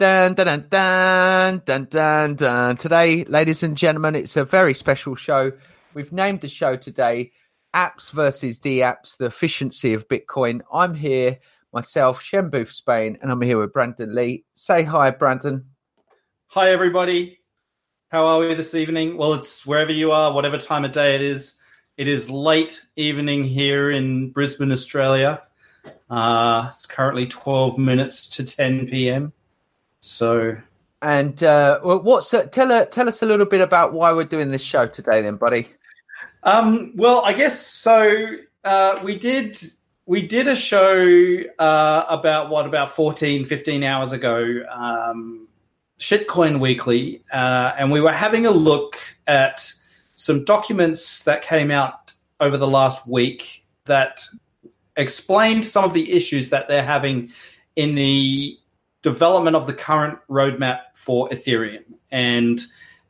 Dun, dun, dun, dun, dun, dun. Today, ladies and gentlemen, it's a very special show. We've named the show today Apps versus DApps, the efficiency of Bitcoin. I'm here, myself, Shem Booth, Spain, and I'm here with Brendan Lee. Say hi, Brendan. Hi, everybody. How are we this evening? Well, it's wherever you are, whatever time of day it is. It is late evening here in Brisbane, Australia. Uh, it's currently 12 minutes to 10 p.m. So, And uh, what's uh, tell uh, tell us a little bit about why we're doing this show today, then, buddy. um, well, I guess so. Uh, we did we did a show uh, about what about 14, 15 hours ago, um, Shitcoin Weekly, uh, and we were having a look at some documents that came out over the last week that explained some of the issues that they're having in the development of the current roadmap for Ethereum and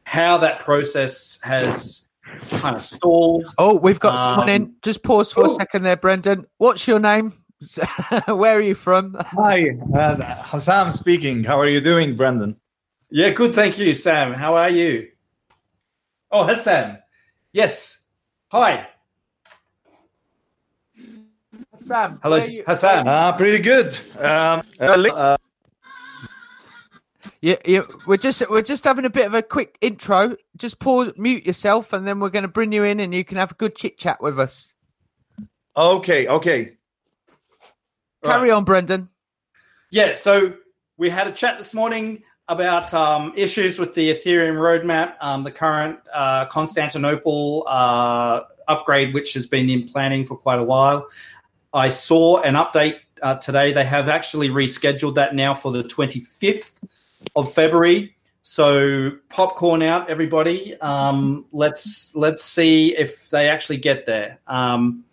how that process has kind of stalled. Oh, we've got someone in. Um, Just pause for a second there, Brendan. What's your name? Where are you from? Hi, uh, Hassam speaking. How are you doing, Brendan? Yeah, good. Thank you, Sam. How are you? Oh, Hassan. Yes. Hi. Sam. Hello, where are you- Hassan. Uh, pretty good. Um, uh, Yeah, yeah, we're just we're just having a bit of a quick intro. Just pause, mute yourself, and then we're going to bring you in, and you can have a good chit chat with us. okay, okay. Carry on, Brendan. Yeah, so we had a chat this morning about um, issues with the Ethereum roadmap, um, the current uh, Constantinople uh, upgrade, which has been in planning for quite a while. I saw an update uh, today. They have actually rescheduled that now for the 25th of February. So popcorn out, everybody. Um, let's let's see if they actually get there. Um,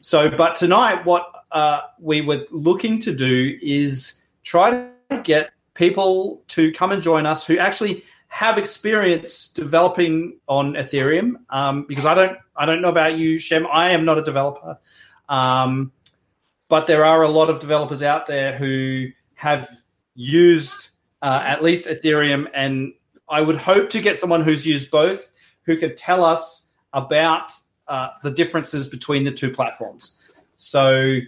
so, but tonight, what uh, we were looking to do is try to get people to come and join us who actually have experience developing on Ethereum. Um, because I don't, I don't know about you, Shem. I am not a developer, um, but there are a lot of developers out there who have used uh, at least Ethereum, and I would hope to get someone who's used both who could tell us about uh, the differences between the two platforms. So,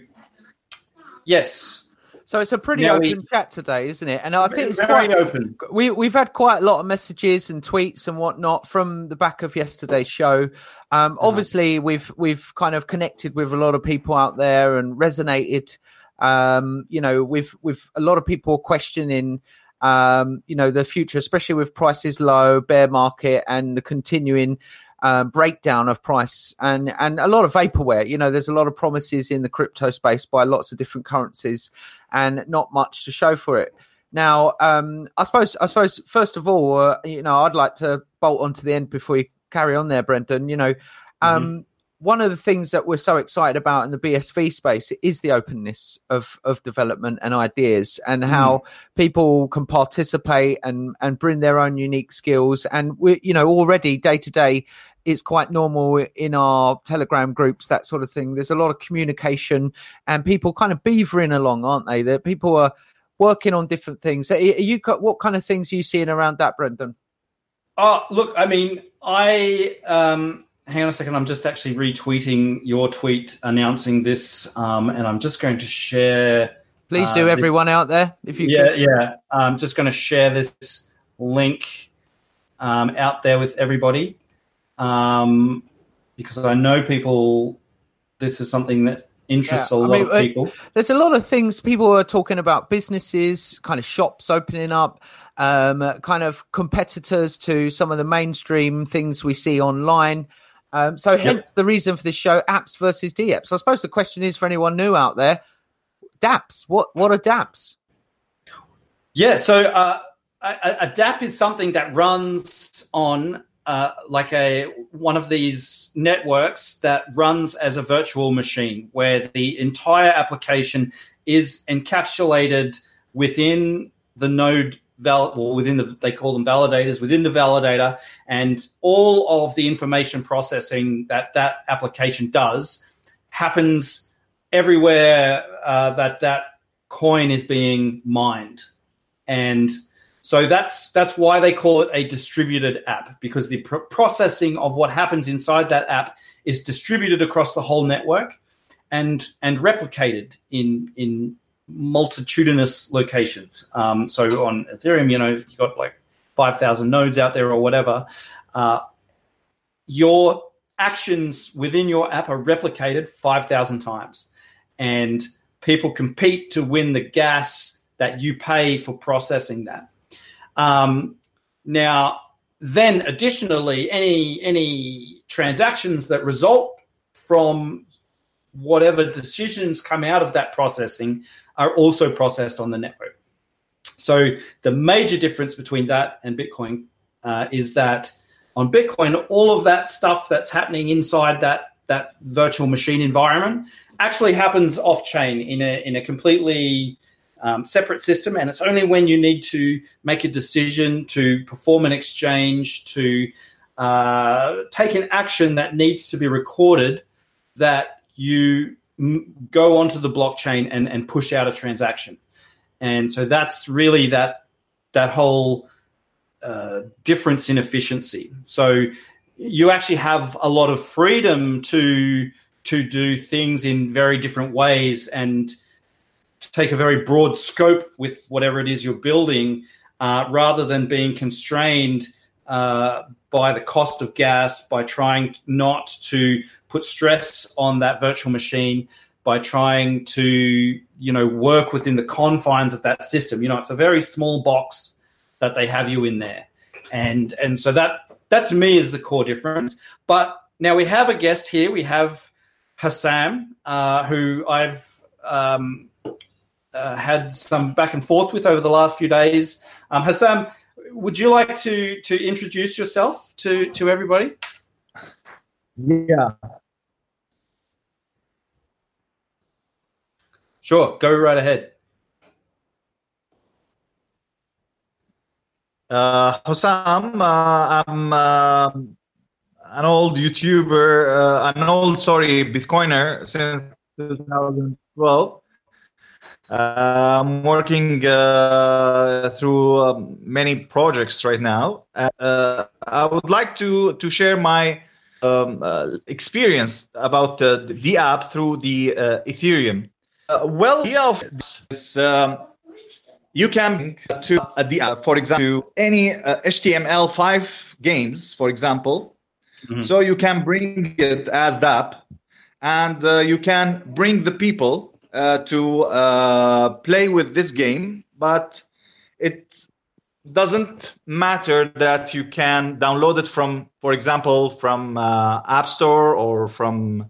yes, So it's a pretty Now open we- chat today, isn't it? And I think it's very quite open. we we've had quite a lot of messages and tweets and whatnot from the back of yesterday's show. Um, Obviously, we've we've kind of connected with a lot of people out there and resonated. Um, you know, with with a lot of people questioning, um, you know, the future, especially with prices low, bear market, and the continuing um, breakdown of price and and a lot of vaporware. You know, there's a lot of promises in the crypto space by lots of different currencies, and not much to show for it. Now, um, I suppose, I suppose, first of all, uh, you know, I'd like to bolt on to the end before you carry on there, Brendan. You know, um, one of the things that we're so excited about in the BSV space is the openness of of development and ideas, and how people can participate and and bring their own unique skills. And we, you know, already day to day, it's quite normal in our Telegram groups, that sort of thing. There's a lot of communication and people kind of beavering along, aren't they? That people are working on different things. Are you what kind of things are you seeing around that, Brendan? Oh, look, I mean, I um, hang on a second. I'm just actually retweeting your tweet announcing this, um, and I'm just going to share. Please Uh, do, this- everyone out there. If you yeah, could. yeah. I'm just going to share this link um, out there with everybody um, because I know people. This is something that interests Yeah, a I lot mean, of uh, people. there's a lot of things people are talking about businesses kind of shops opening up um, kind of competitors to some of the mainstream things we see online um, so hence the reason for this show apps versus dapps i suppose the question is for anyone new out there dapps what what are dapps? Yeah, so uh, a, a- a DApp is something that runs on uh, like a one of these networks that runs as a virtual machine, where the entire application is encapsulated within the node val- or within the they call them validators within the validator, and all of the information processing that that application does happens everywhere uh, that that coin is being mined. And So that's that's why they call it a distributed app because the pr- processing of what happens inside that app is distributed across the whole network and and replicated in in multitudinous locations. Um, so on Ethereum, you know, if you've got like five thousand nodes out there or whatever. Uh, your actions within your app are replicated five thousand times, and people compete to win the gas that you pay for processing that. Um, now, then additionally, any any transactions that result from whatever decisions come out of that processing are also processed on the network. So the major difference between that and Bitcoin uh, is that on Bitcoin, all of that stuff that's happening inside that that virtual machine environment actually happens off chain in a in a completely um, separate system, and it's only when you need to make a decision to perform an exchange to uh, take an action that needs to be recorded that you m- go onto the blockchain and, and push out a transaction. And so that's really that that whole uh, difference in efficiency. So you actually have a lot of freedom to to do things in very different ways and to take a very broad scope with whatever it is you're building, uh, rather than being constrained uh, by the cost of gas, by trying not to put stress on that virtual machine, by trying to you know work within the confines of that system. You know, it's a very small box that they have you in there, and and so that that to me is the core difference. But now we have a guest here. We have Hassam, uh, who I've um, uh, had some back and forth with over the last few days. Um, Hassam, would you like to to introduce yourself to to everybody? Yeah. Sure, go right ahead. Uh, Hossam, uh, I'm uh, an old YouTuber, uh, an old, sorry, Bitcoiner since 2012. Uh, I'm working uh, through um, many projects right now. Uh, I would like to to share my um, uh, experience about uh, the app through the uh, Ethereum. well, the of this is um, you can to the app, for example, to any HTML5 games, for example. Mm-hmm. So you can bring it as the app, and you can bring the people uh, to uh, play with this game, but it doesn't matter that you can download it from, for example, from uh, App Store or from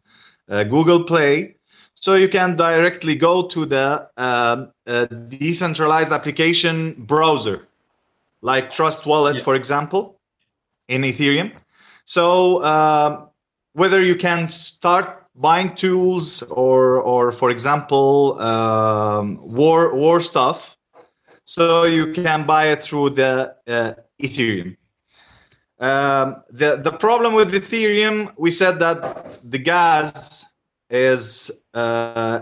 uh, Google Play. So you can directly go to the uh, uh, decentralized application browser, like Trust Wallet, yeah. for example, in Ethereum. So whether you can start buying tools or or for example um, war war stuff. So you can buy it through the uh, ethereum. Um, the the problem with ethereum we said that the gas is uh,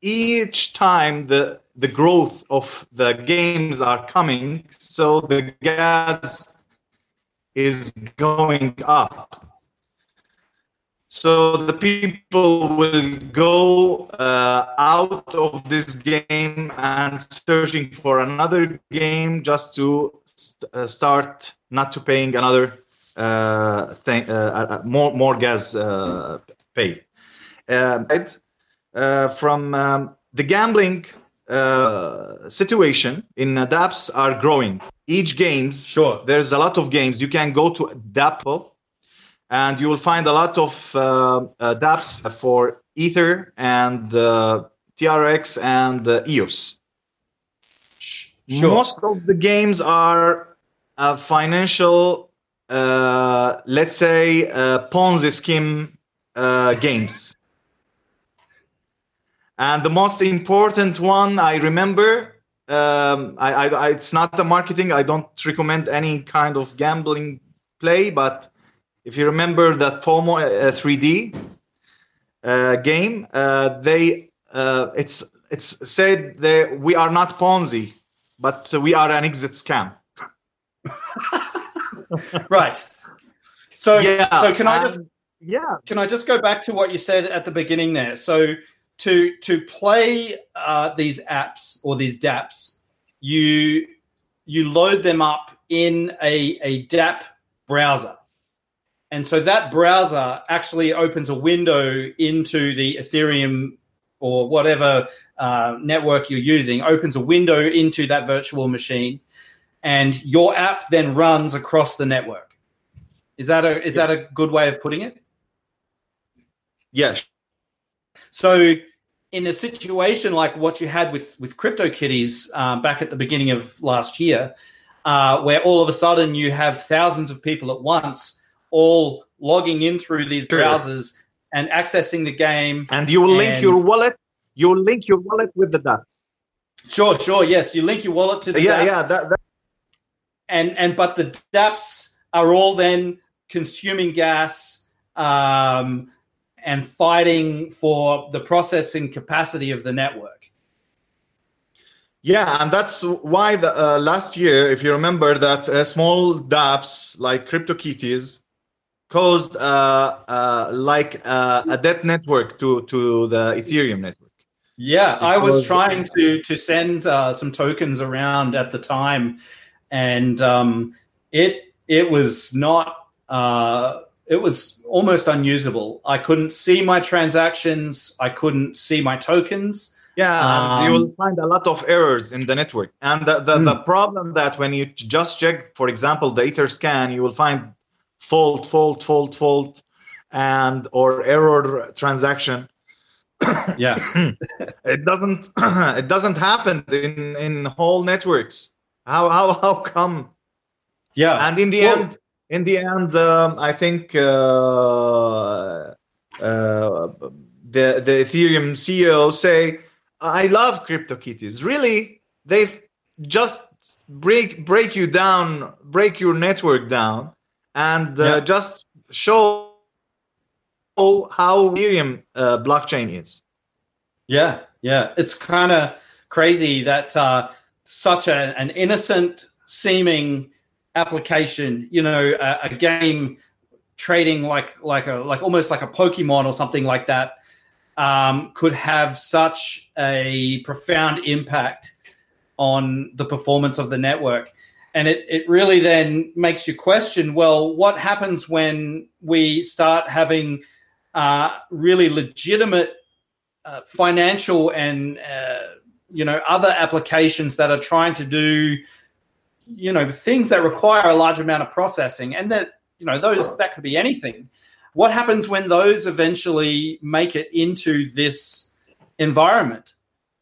each time the the growth of the games are coming so the gas is going up so the people will go uh, out of this game and searching for another game just to st- uh, start not to paying another uh, thing, uh, uh, uh, more more gas pay. right? from um, the gambling situation in dApps are growing. Each games, sure. There's a lot of games. You can go to DAPL and you will find a lot of uh, uh, dApps for Ether and uh, TRX and uh, EOS. Sure. Most of the games are financial, uh, let's say, Ponzi scheme games. And the most important one I remember, um, I, I, I, it's not the marketing. I don't recommend any kind of gambling play, but if you remember that FOMO uh, 3D uh, game, uh, they uh, it's it's said that we are not Ponzi, but we are an exit scam. right. So Yeah, so can I just and- Yeah, can I just go back to what you said at the beginning there? So to to play uh, these apps or these DApps, you you load them up in a, a DApp browser. And so that browser actually opens a window into the Ethereum or whatever uh, network you're using, opens a window into that virtual machine, and your app then runs across the network. Is that a is that a good way of putting it? yeah, So, in a situation like what you had with with CryptoKitties uh, back at the beginning of last year, uh, where all of a sudden you have thousands of people at once all logging in through these Sure. browsers and accessing the game. and you will link your wallet. You will link your wallet with the DApp. Sure, sure, yes, you link your wallet to the Yeah, yeah, that, that and and but the DApps are all then consuming gas um, and fighting for the processing capacity of the network. Yeah, and that's why the uh, last year, if you remember, that uh, small dApps like CryptoKitties caused uh, uh, like uh, a debt network to to the Ethereum network. Yeah, I was trying to to send uh, some tokens around at the time, and um, it it was not. Uh, it was almost unusable. I couldn't see my transactions. I couldn't see my tokens. Yeah, and you Um, will find a lot of errors in the network. And the, the, the Hmm. problem that when you just check, for example, the Etherscan, you will find fault, fault, fault, fault, and or error transaction. Yeah, it doesn't it doesn't happen in in whole networks. How how how come? Yeah, and in the Well- end in the end um, i think uh, uh, the the ethereum ceo say i love cryptokitties. Really? They've just break break you down break your network down and uh, Yeah. just show how ethereum uh, blockchain is yeah, yeah. It's kind of crazy that uh, such a, an innocent seeming application, you know, a, a game trading like like a like almost like a Pokemon or something like that, um, could have such a profound impact on the performance of the network. And it, it really then makes you question well, what happens when we start having uh, really legitimate uh, financial and uh, you know other applications that are trying to do you know things that require a large amount of processing and that you know those that could be anything. What happens when those eventually make it into this environment?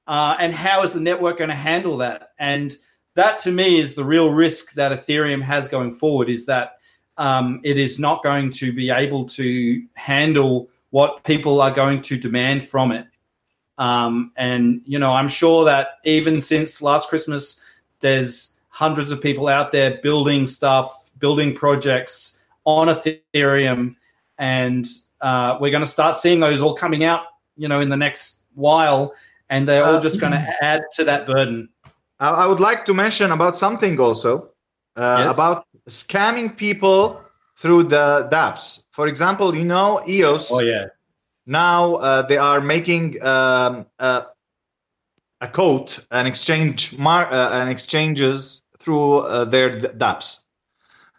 Uh, and how is the network going to handle that? And that to me is the real risk that ethereum has going forward is that um, it is not going to be able to handle what people are going to demand from it. Um, and you know i'm sure that even since last christmas there's hundreds of people out there building stuff building projects on ethereum. And uh, we're going to start seeing those all coming out you know in the next while. And they're all Uh, just going to add to that burden I, would like to mention about something also uh, Yes. about scamming people through the dApps. For example, you know EOS. oh yeah Now uh, they are making um, uh, a code, an exchange, mar- uh, an exchanges through uh, their dApps.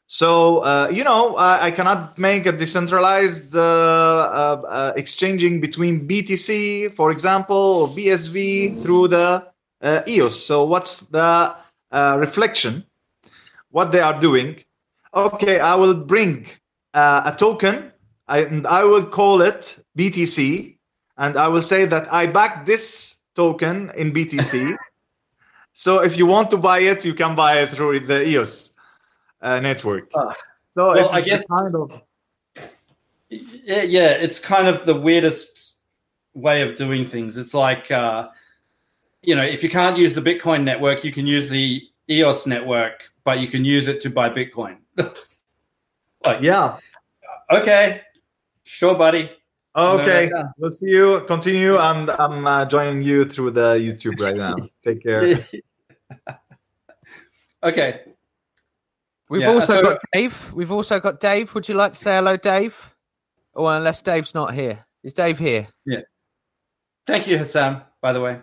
So uh, you know, I, I cannot make a decentralized uh, uh, uh, exchanging between BTC, for example, or BSV through the uh, EOS. So what's the uh, reflection? What they are doing? Okay, I will bring uh, a token, I, and I will call it BTC, and I will say that I back this token in BTC. so if you want to buy it, you can buy it through the EOS uh, network. Ah. so Well, it's I guess- kind of yeah, yeah, it's kind of the weirdest way of doing things. It's like, uh, you know, if you can't use the Bitcoin network, you can use the EOS network, but you can use it to buy Bitcoin. like, yeah. okay, sure, buddy. Okay, that's- we'll see you. Continue, and I'm uh, joining you through the YouTube right now. Take care. Okay. We've Yeah, also so- got Dave. We've also got Dave. Would you like to say hello, Dave? Or unless Dave's not here. Is Dave here? Yeah. Thank you, Hassan, by the way.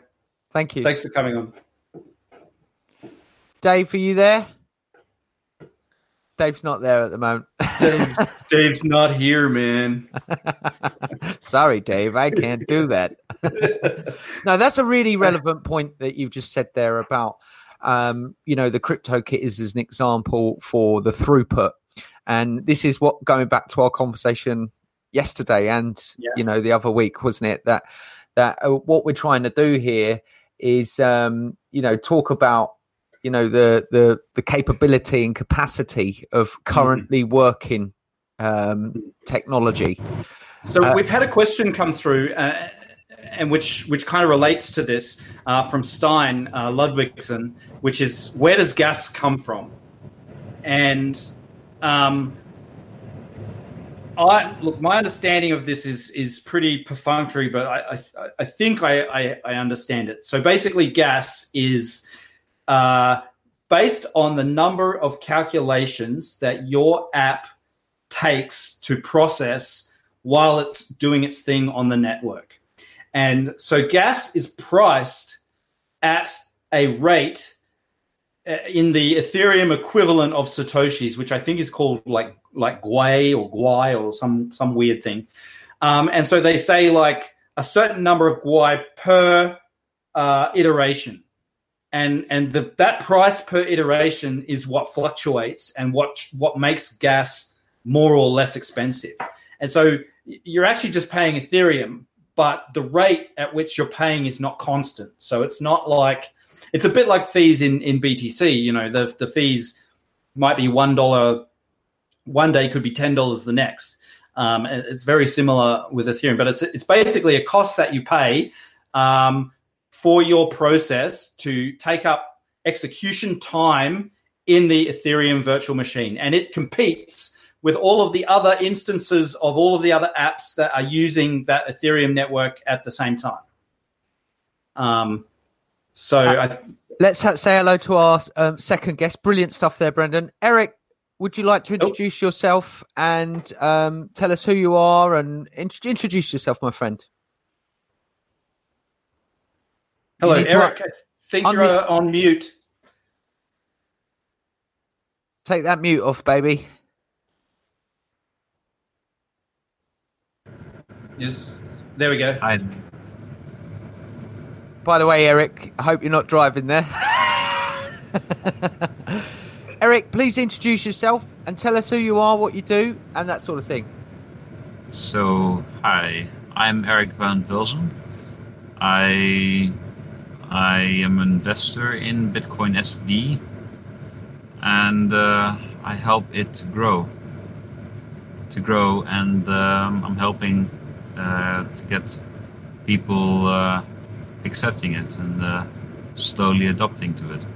Thank you. Thanks for coming on. Dave, are you there? Dave's not there at the moment. Dave's, Dave's not here, man. Sorry, Dave, I can't do that. no, that's a really relevant point that you've just said there about, um, you know, the CryptoKitties as an example for the throughput. And this is what going back to our conversation yesterday and Yeah. you know the other week, wasn't it? That that uh, what we're trying to do here is um, you know talk about you know the the the capability and capacity of currently working um, technology. So Uh, we've had a question come through, uh, and which which kind of relates to this uh, from Stein uh, Ludwigson, which is where does gas come from? And um, I look, my understanding of this is is pretty perfunctory, but I I, I think I, I I understand it. So basically, gas is uh, based on the number of calculations that your app takes to process while it's doing its thing on the network. And so gas is priced at a rate in the Ethereum equivalent of Satoshis, which I think is called like like Gwei or Guai or some some weird thing. Um, and so they say like a certain number of Guai per uh, iteration. And and the, that price per iteration is what fluctuates and what what makes gas more or less expensive. And so you're actually just paying Ethereum, but the rate at which you're paying is not constant. So it's not like it's a bit like fees in, in BTC. You know, the the fees might be one dollar one day, could be ten dollars the next. Um, it's very similar with Ethereum, but it's it's basically a cost that you pay um, for your process to take up execution time in the Ethereum virtual machine, and it competes with all of the other instances of all of the other apps that are using that Ethereum network at the same time. Um, so I, Let's ha- say hello to our um, second guest. Brilliant stuff there, Brendan. Eric, would you like to introduce yourself and um, tell us who you are and int- introduce yourself, my friend? hello, need to Eric. I think you're unmute- uh, on mute. Take that mute off, baby. Yes, there we go. I By the way, Eric, I hope you're not driving there. Eric, please introduce yourself and tell us who you are, what you do, and that sort of thing. so hi, I'm Eric van Velzen. I I am an investor in Bitcoin SV, and uh, I help it to grow. To grow, and um, I'm helping uh, to get people uh, accepting it and uh, slowly adopting to it.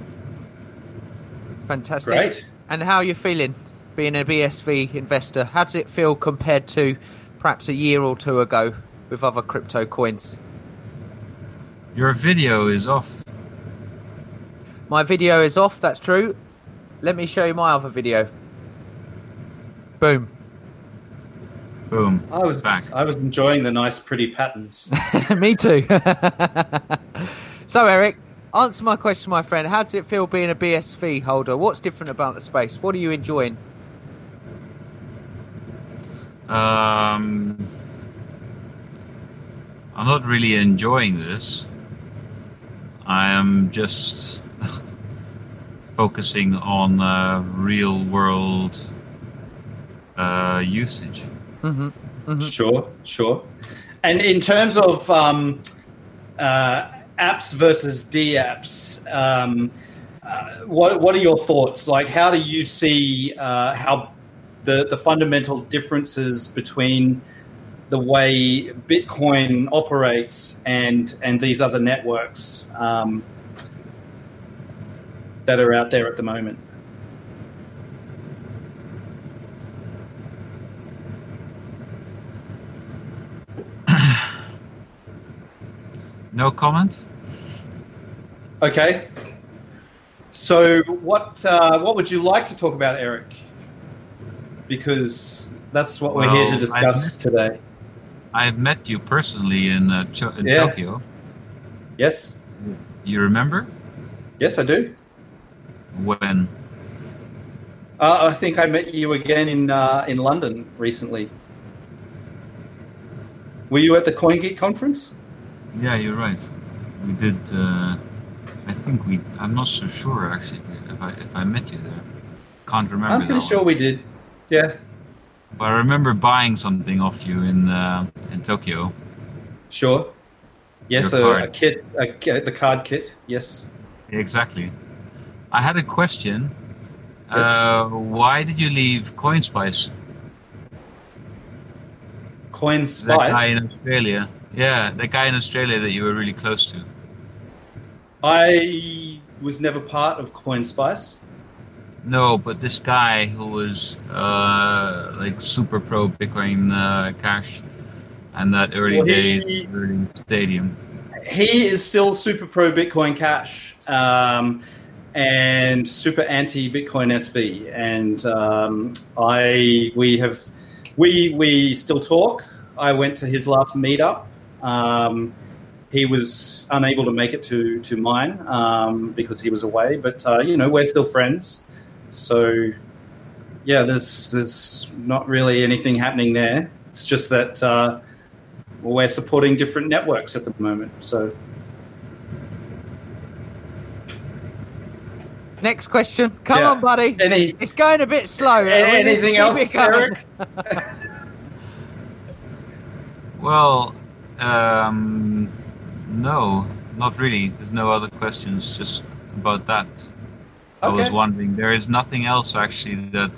Fantastic. Great. And how are you feeling being a BSV investor? How does it feel compared to perhaps a year or two ago with other crypto coins? Your video is off. My video is off, that's true. Let me show you my other video. Boom. Boom. I was Back. I was enjoying the nice, pretty patterns. Me too. so, Eric, answer my question, my friend. How does it feel being a BSV holder? What's different about the space? What are you enjoying? Um, I'm not really enjoying this. I am just focusing on uh, real world uh, usage. Mm-hmm. Sure, sure. And in terms of um, uh, apps versus D apps, um, uh, what what are your thoughts? Like, how do you see uh, how the the fundamental differences between the way Bitcoin operates and and these other networks um, that are out there at the moment? No comment? Okay. So, what uh, what would you like to talk about, Eric? Because that's what we're here to Well, discuss today. I've met you personally in, uh, Cho- in Yeah. Tokyo. Yes, You remember yes, I do. when? Uh, I think I met you again in uh, in London recently. Were you at the CoinGeek conference? Yeah, you're right. We did. Uh, I think we. I'm not so sure actually if I if I met you there. Can't remember. I'm that pretty one. sure we did. Yeah, But I remember buying something off you in uh, in Tokyo. sure. Yes, a, a kit, a, the card kit. Yes. Exactly. I had a question. Yes. Uh, why did you leave CoinSpice? Coin That guy in Australia. Yeah, that guy in Australia that you were really close to. I was never part of Coin Spice. No, but this guy who was uh, like super pro Bitcoin uh, Cash and that early Well, he- days, early stadium. he is still super pro Bitcoin Cash um, and super anti Bitcoin SV, and um, I we have we we still talk. I went to his last meetup. Um, he was unable to make it to to mine um, because he was away, but uh, you know we're still friends. So yeah, there's there's not really anything happening there. It's just that. Uh, we're supporting different networks at the moment. So Next question. Come Yeah. on, buddy. any It's going a bit slow. anything else. Eric? Well, um, no, not really. There's no other questions just about that. Okay. I was wondering. There is nothing else actually that.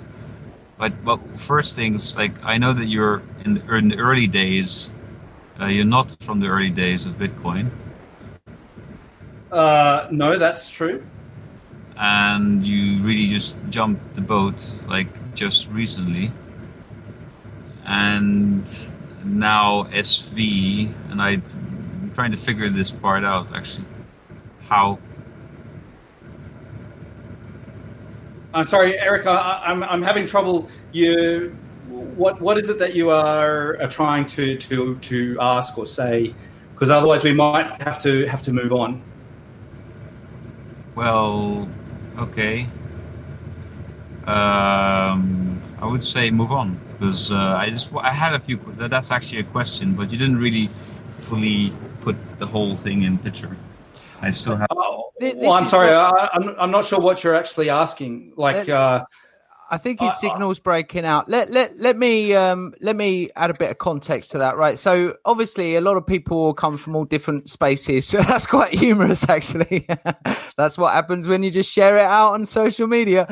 But but first things like I know that you're in the, in the early days. Uh, you're not from the early days of Bitcoin, Uh, no, that's true. and you really just jumped the boat like just recently. And now SV, and I, I'm trying to figure this part out actually. How I'm sorry, Erica. I, I'm I'm having trouble. You, what what is it that you are, are trying to to to ask or say? Because otherwise, we might have to have to move on. Well, okay. Um, I would say move on because uh, I just I had a few. that- That's actually a question, but you didn't really fully put the whole thing in picture. I still have. Oh, well, I'm sorry. what- I, I'm I'm not sure what you're actually asking. Like, uh, I think I- his signal's breaking out. Let let let me um let me add a bit of context to that, right? So obviously a lot of people come from all different spaces. So that's quite humorous actually. that's what happens when you just share it out on social media.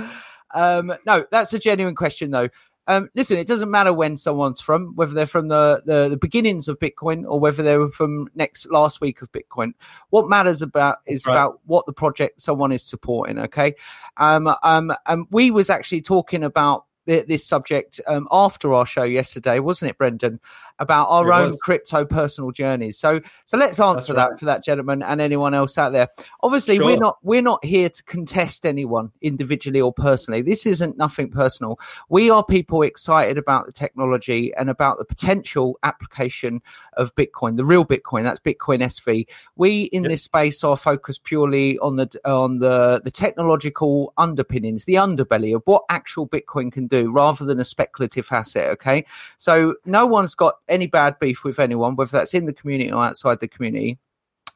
Um no, that's a genuine question though. Um, listen, it doesn't matter when someone's from, whether they're from the, the, the beginnings of Bitcoin or whether they were from next last week of Bitcoin. What matters about is Right. about what the project someone is supporting. Okay, um, um, um, we was actually talking about th- this subject um, after our show yesterday, wasn't it, Brendan? About our It own was. crypto personal journeys. So, so let's answer That's that for that gentleman and anyone else out there. Obviously, we're not we're not here to contest anyone individually or personally. This isn't nothing personal. We are people excited about the technology and about the potential application of Bitcoin, the real Bitcoin. That's Bitcoin SV. We in Yep. this space are focused purely on the on the the technological underpinnings, the underbelly of what actual Bitcoin can do, rather than a speculative asset. Okay, so no one's got any bad beef with anyone, whether that's in the community or outside the community.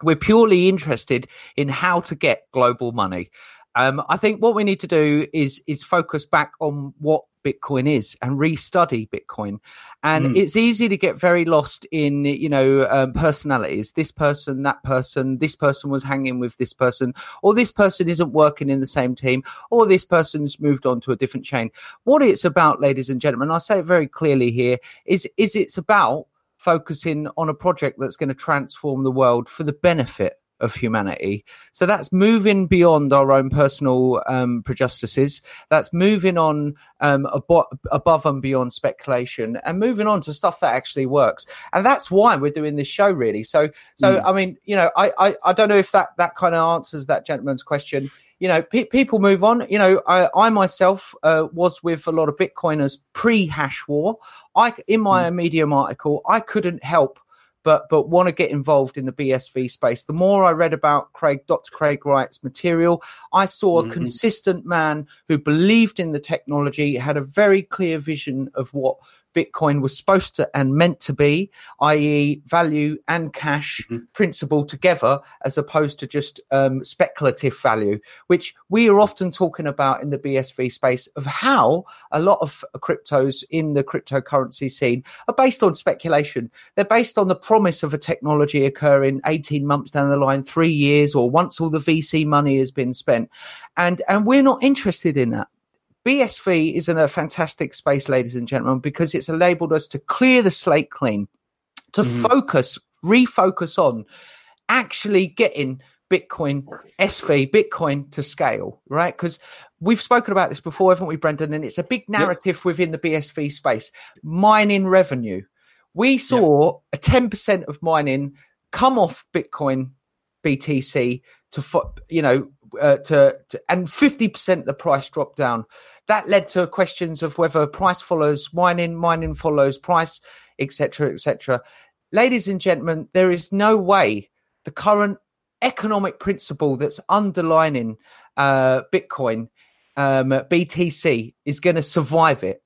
We're purely interested in how to get global money. Um, I think what we need to do is is focus back on what Bitcoin is and restudy Bitcoin. And Mm. it's easy to get very lost in you know um, personalities. This person, that person, this person was hanging with this person, or this person isn't working in the same team, or this person's moved on to a different chain. What it's about, ladies and gentlemen, I say it very clearly here, is is it's about focusing on a project that's going to transform the world for the benefit of humanity. So that's moving beyond our own personal um, prejudices. That's moving on um, abo- above and beyond speculation, and moving on to stuff that actually works. And that's why we're doing this show, really. So, so Mm. I mean, you know, I, I, I don't know if that that kind of answers that gentleman's question. you know, pe- people move on. You know, I, I myself uh, was with a lot of Bitcoiners pre hash war. I, in my mm. Medium article, I couldn't help but but want to get involved in the BSV space. The more I read about Craig, Dr. Craig Wright's material, I saw a mm-hmm. consistent man who believed in the technology, had a very clear vision of what Bitcoin was supposed to and meant to be, i.e., value and cash mm-hmm. principle together, as opposed to just um, speculative value, which we are often talking about in the BSV space of how a lot of cryptos in the cryptocurrency scene are based on speculation. They're based on the promise of a technology occurring 18 months down the line, three years, or once all the VC money has been spent. And, and we're not interested in that. BSV is in a fantastic space, ladies and gentlemen, because it's enabled us to clear the slate clean, to mm-hmm. focus, refocus on actually getting Bitcoin SV, Bitcoin to scale, right? Because we've spoken about this before, haven't we, Brendan? And it's a big narrative yep. within the BSV space mining revenue. We saw yep. a 10% of mining come off Bitcoin BTC to, you know, uh, to, to, and 50% the price dropped down that led to questions of whether price follows mining, mining follows price, etc., etc. Ladies and gentlemen, there is no way the current economic principle that's underlining uh, Bitcoin, um, BTC, is going to survive it.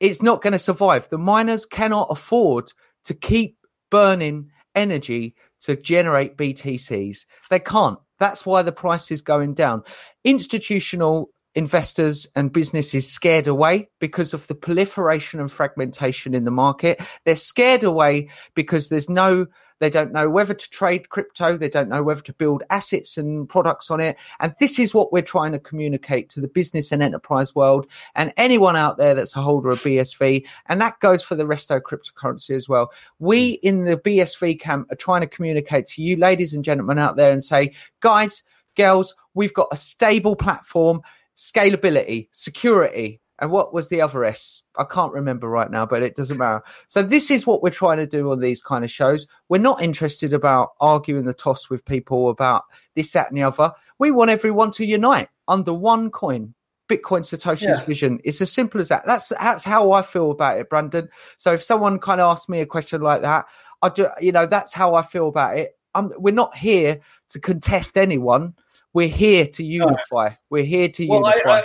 It's not going to survive. The miners cannot afford to keep burning energy to generate BTCs. They can't. That's why the price is going down. Institutional investors and businesses scared away because of the proliferation and fragmentation in the market. They're scared away because there's no, they don't know whether to trade crypto. They don't know whether to build assets and products on it. And this is what we're trying to communicate to the business and enterprise world and anyone out there that's a holder of BSV. And that goes for the resto cryptocurrency as well. We in the BSV camp are trying to communicate to you, ladies and gentlemen out there and say, guys, girls, we've got a stable platform scalability, security, and what was the other S? I can't remember right now, but it doesn't matter. So this is what we're trying to do on these kind of shows. We're not interested about arguing the toss with people about this, that, and the other. We want everyone to unite under one coin. Bitcoin Satoshi's yeah. vision. It's as simple as that. That's that's how I feel about it, Brendan. So if someone kind of asks me a question like that, I do, you know, that's how I feel about it. I'm, we're not here to contest anyone. We're here to unify. We're here to well, unify. I,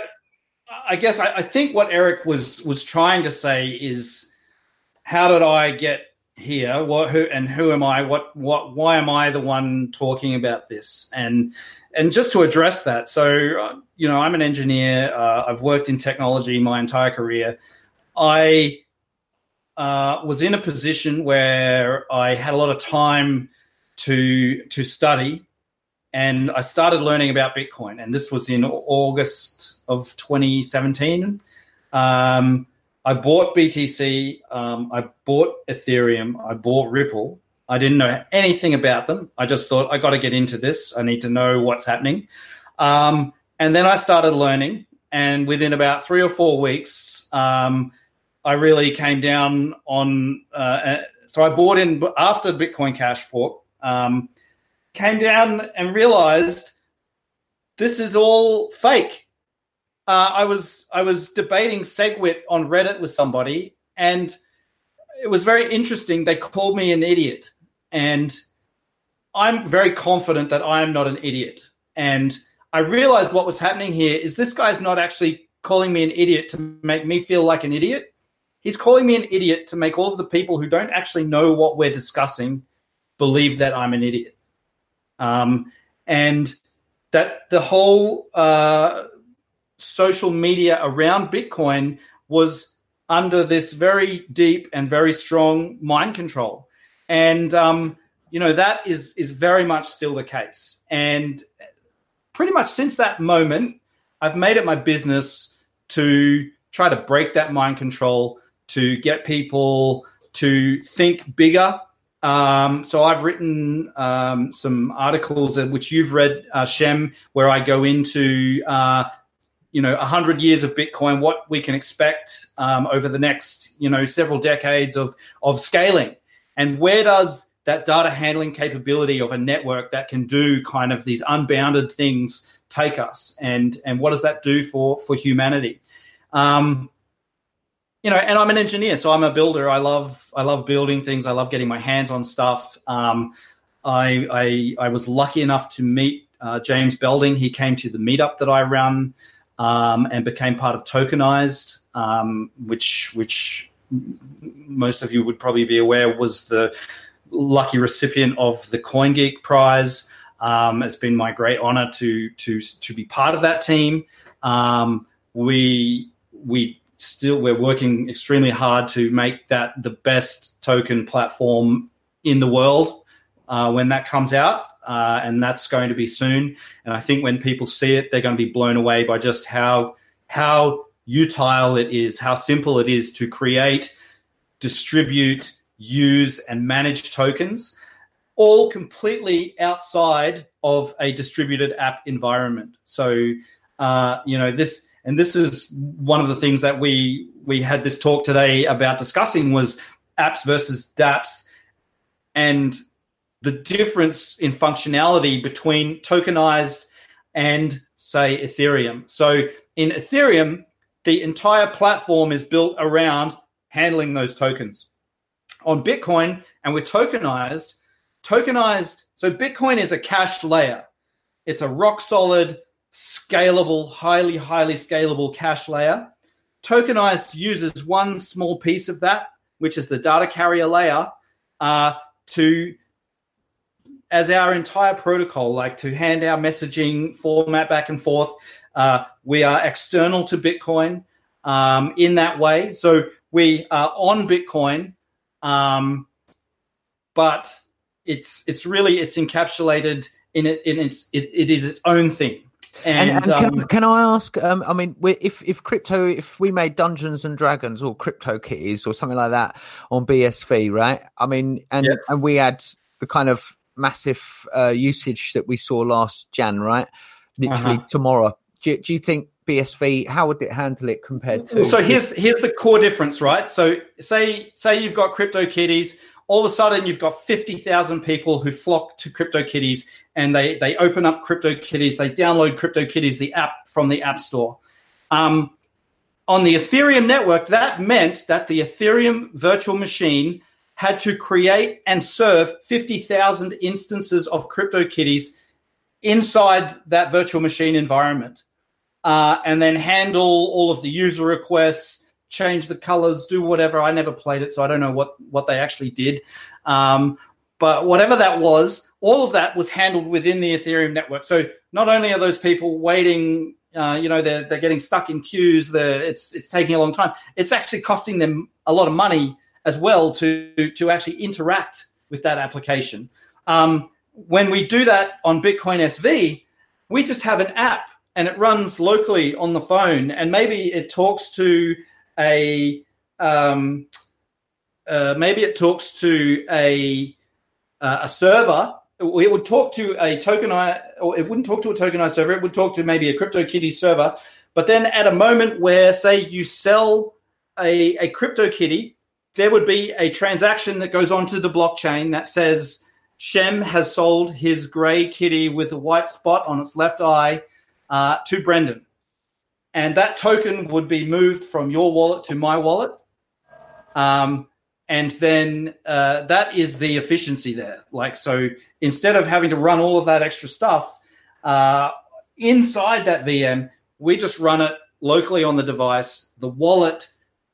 I, I guess I, I, think what Eric was was trying to say is, how did I get here? What who and who am I? What what? Why am I the one talking about this? And and just to address that, so uh, you know, I'm an engineer. Uh, I've worked in technology my entire career. I uh, was in a position where I had a lot of time to to study and I started learning about Bitcoin. And this was in August of 2017. Um, I bought BTC, um, I bought Ethereum, I bought Ripple. I didn't know anything about them. I just thought I got to get into this. I need to know what's happening. Um, and then I started learning, and within about three or four weeks, um, I really came down on. Uh, so I bought in after Bitcoin Cash fork. Came down and realized this is all fake. Uh, I was I was debating SegWit on Reddit with somebody, and it was very interesting. They called me an idiot, and I'm very confident that I am not an idiot. And I realized what was happening here is this guy's not actually calling me an idiot to make me feel like an idiot. He's calling me an idiot to make all of the people who don't actually know what we're discussing believe that I'm an idiot. Um, and that the whole uh, social media around Bitcoin was under this very deep and very strong mind control. And, um, you know, that is, is very much still the case. And pretty much since that moment, I've made it my business to try to break that mind control, to get people to think bigger um, so I've written um, some articles which you've read, uh, Shem, where I go into uh, you know 100 years of Bitcoin, what we can expect um, over the next you know several decades of of scaling, and where does that data handling capability of a network that can do kind of these unbounded things take us, and and what does that do for for humanity? Um, you know, and I'm an engineer, so I'm a builder. I love I love building things. I love getting my hands on stuff. Um, I, I I was lucky enough to meet uh, James Belding. He came to the meetup that I run um, and became part of Tokenized, um, which which most of you would probably be aware was the lucky recipient of the CoinGeek Prize. Um, it's been my great honor to to to be part of that team. Um, we we still we're working extremely hard to make that the best token platform in the world uh, when that comes out. Uh, and that's going to be soon. And I think when people see it, they're going to be blown away by just how how utile it is, how simple it is to create, distribute, use, and manage tokens, all completely outside of a distributed app environment. So, uh, you know, this and this is one of the things that we we had this talk today about discussing was apps versus dApps and the difference in functionality between tokenized and say ethereum. So in ethereum the entire platform is built around handling those tokens. On bitcoin and we're tokenized tokenized so bitcoin is a cached layer. It's a rock solid scalable, highly, highly scalable cache layer. Tokenized uses one small piece of that, which is the data carrier layer, uh, to as our entire protocol, like to hand our messaging format back and forth. Uh, we are external to Bitcoin um, in that way. So we are on Bitcoin, um, but it's it's really it's encapsulated in it in its it, it is its own thing. And, and, and can, um, can, I ask? Um, I mean, if if crypto, if we made Dungeons and Dragons or crypto kitties or something like that on BSV, right? I mean, and yeah. and we had the kind of massive uh, usage that we saw last Jan, right? Literally uh-huh. tomorrow. Do, do you think BSV? How would it handle it compared to? So here's here's the core difference, right? So say say you've got crypto kitties all of a sudden you've got 50,000 people who flock to Crypto CryptoKitties and they, they open up CryptoKitties, they download CryptoKitties, the app from the App Store. Um, on the Ethereum network, that meant that the Ethereum virtual machine had to create and serve 50,000 instances of CryptoKitties inside that virtual machine environment uh, and then handle all of the user requests change the colors, do whatever. I never played it, so I don't know what what they actually did. Um, but whatever that was, all of that was handled within the Ethereum network. So not only are those people waiting, uh, you know, they're they're getting stuck in queues. They're, it's it's taking a long time. It's actually costing them a lot of money as well to to actually interact with that application. Um, when we do that on Bitcoin SV, we just have an app and it runs locally on the phone, and maybe it talks to a um, uh, maybe it talks to a uh, a server. It would talk to a tokenized, or it wouldn't talk to a tokenized server. It would talk to maybe a CryptoKitty server. But then, at a moment where, say, you sell a, a CryptoKitty, there would be a transaction that goes onto the blockchain that says Shem has sold his gray kitty with a white spot on its left eye uh, to Brendan and that token would be moved from your wallet to my wallet. Um, and then uh, that is the efficiency there. Like, so instead of having to run all of that extra stuff uh, inside that VM, we just run it locally on the device. The wallet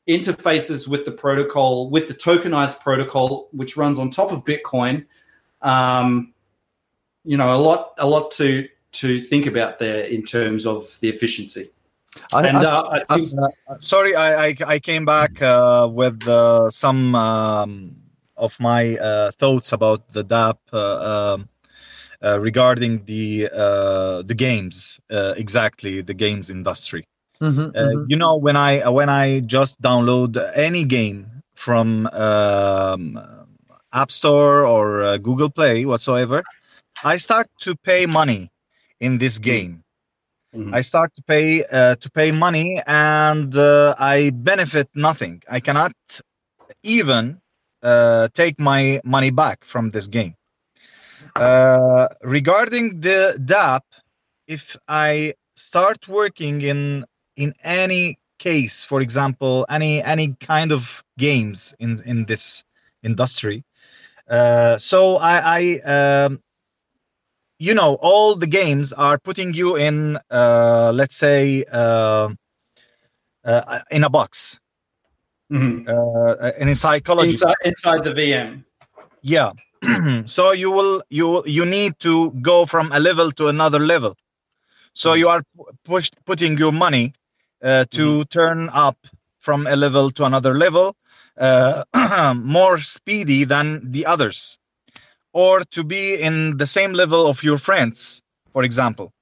interfaces with the protocol, with the tokenized protocol, which runs on top of Bitcoin. Um, you know, a lot, a lot to to think about there in terms of the efficiency. I, and, uh, I, think, uh, sorry, I, I, I came back uh, with uh, some um, of my uh, thoughts about the dApp uh, um, regarding the the games exactly the games industry. Mm-hmm, mm-hmm. You know, when I when I just download any game from um, App Store or Google Play whatsoever, I start to pay money in this game Mm-hmm. I start to pay uh, to pay money, and uh, I benefit nothing. I cannot even uh, take my money back from this game. Uh, regarding the DAP, if I start working in in any case, for example, any any kind of games in in this industry. Uh, so I, I um, you know, all the games are putting you in, uh, let's say, uh, uh, in a box, Mhm. uh, in psychology. Inside, inside the VM. Yeah. so you will you you need to go from a level to another level. So you are pu- pushed putting your money uh, to turn up from a level to another level uh, more speedy than the others, or to be in the same level of your friends, for example.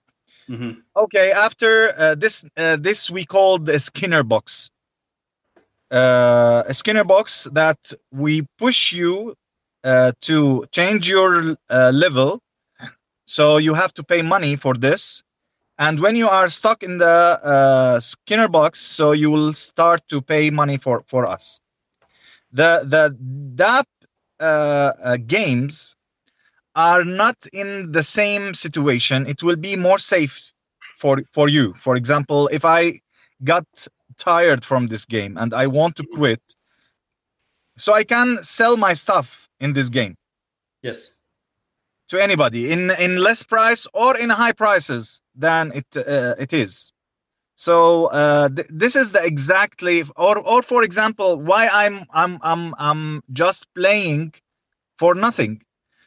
Mhm. Okay, after uh, this, uh, this we call the Skinner box. Uh, a Skinner box that we push you uh, to change your uh, level. So you have to pay money for this. And when you are stuck in the uh, Skinner box, so you will start to pay money for, for us. The the DAP uh, uh, games are not in the same situation. It will be more safe for for you. For example, if I got tired from this game and I want to quit, so I can sell my stuff in this game Yes. to anybody in in less price or in high prices than it uh, it is. So uh, th- this is the exactly or or for example why I'm I'm I'm I'm just playing for nothing.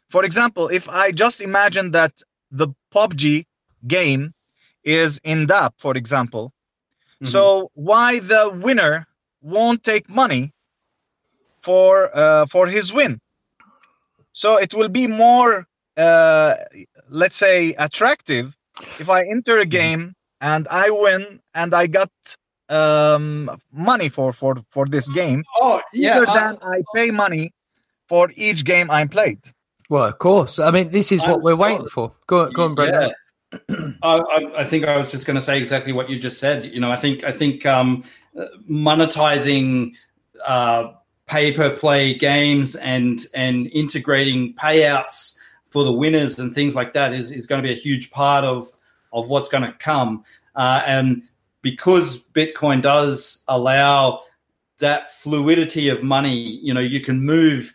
For example, if I just imagine that the PUBG game is in DAP, for example, Mhm. so why the winner won't take money for uh, for his win? So it will be more, uh, let's say, attractive if I enter a game and I win and I got um, money for for for this game, Oh, yeah. rather I- than I pay money for each game I played. Well, of course. I mean, this is what I'm we're sure. waiting for. Go, on- go on, Brendan. Yeah. I, I, think I was just going to say exactly what you just said. You know, I think I think um, monetizing uh, pay per play games and and integrating payouts for the winners and things like that is, is going to be a huge part of of what's going to come. Uh, and because Bitcoin does allow that fluidity of money, you know, you can move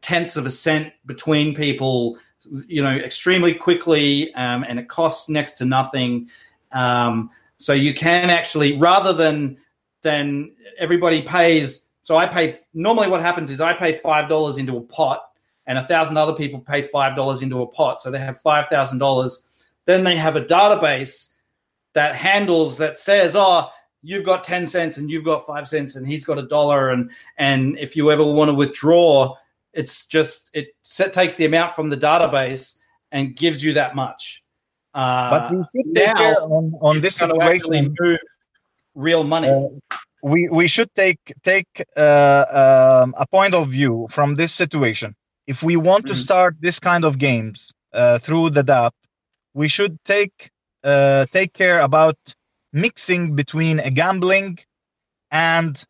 tenths of a cent between people you know extremely quickly um, and it costs next to nothing. Um, so you can actually rather than than everybody pays so i pay normally what happens is i pay five dollars into a pot and a thousand other people pay five dollars into a pot. So they have five thousand dollars. Then they have a database that handles that says oh you've got 10 cents and you've got 5 cents and he's got a dollar and and if you ever want to withdraw it's just it set, takes the amount from the database and gives you that much. Uh, But we should take now on, on this situation. move real money. Uh, we we should take take uh, um, a point of view from this situation. If we want to Mhm. start this kind of games uh, through the DApp, we should take uh, take care about mixing between a gambling and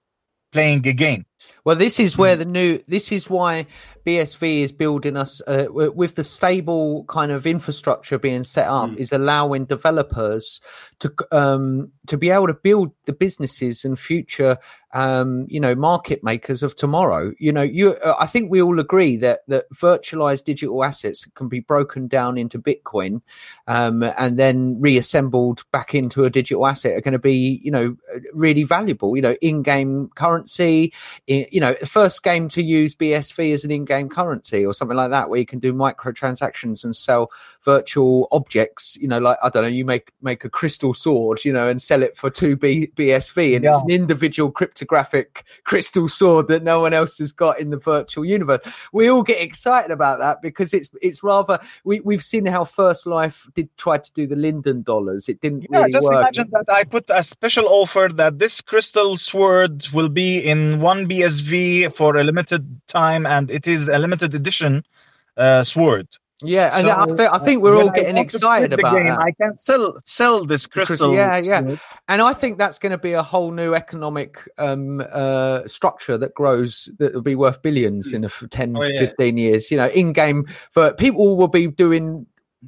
playing a game. Well, this is where the new. This is why BSV is building us uh, with the stable kind of infrastructure being set up. Mm. Is allowing developers to um, to be able to build the businesses and future, um, you know, market makers of tomorrow. You know, you. Uh, I think we all agree that that virtualized digital assets can be broken down into Bitcoin, um, and then reassembled back into a digital asset are going to be, you know, really valuable. You know, in-game currency i- you know, the first game to use BSV as an in-game currency or something like that, where you can do microtransactions and sell virtual objects. You know, like I don't know, you make make a crystal sword, you know, and sell it for two B, BSV, and it's an individual cryptographic crystal sword that no one else has got in the virtual universe. We all get excited about that because it's it's rather we we've seen how First Life did try to do the Linden dollars. It didn't Yeah, really just work. imagine that I put a special offer that this crystal sword will be in one BSV for a limited time, and it is a limited edition uh, sword. Yeah, and So, I, th- I think we're all getting excited about game, that. I can sell sell this crystal. yeah, yeah. and I think that's going to be a whole new economic um, uh, structure that grows that will be worth billions in a f- 10, Oh, yeah. 15 years. You know, in game for people will be doing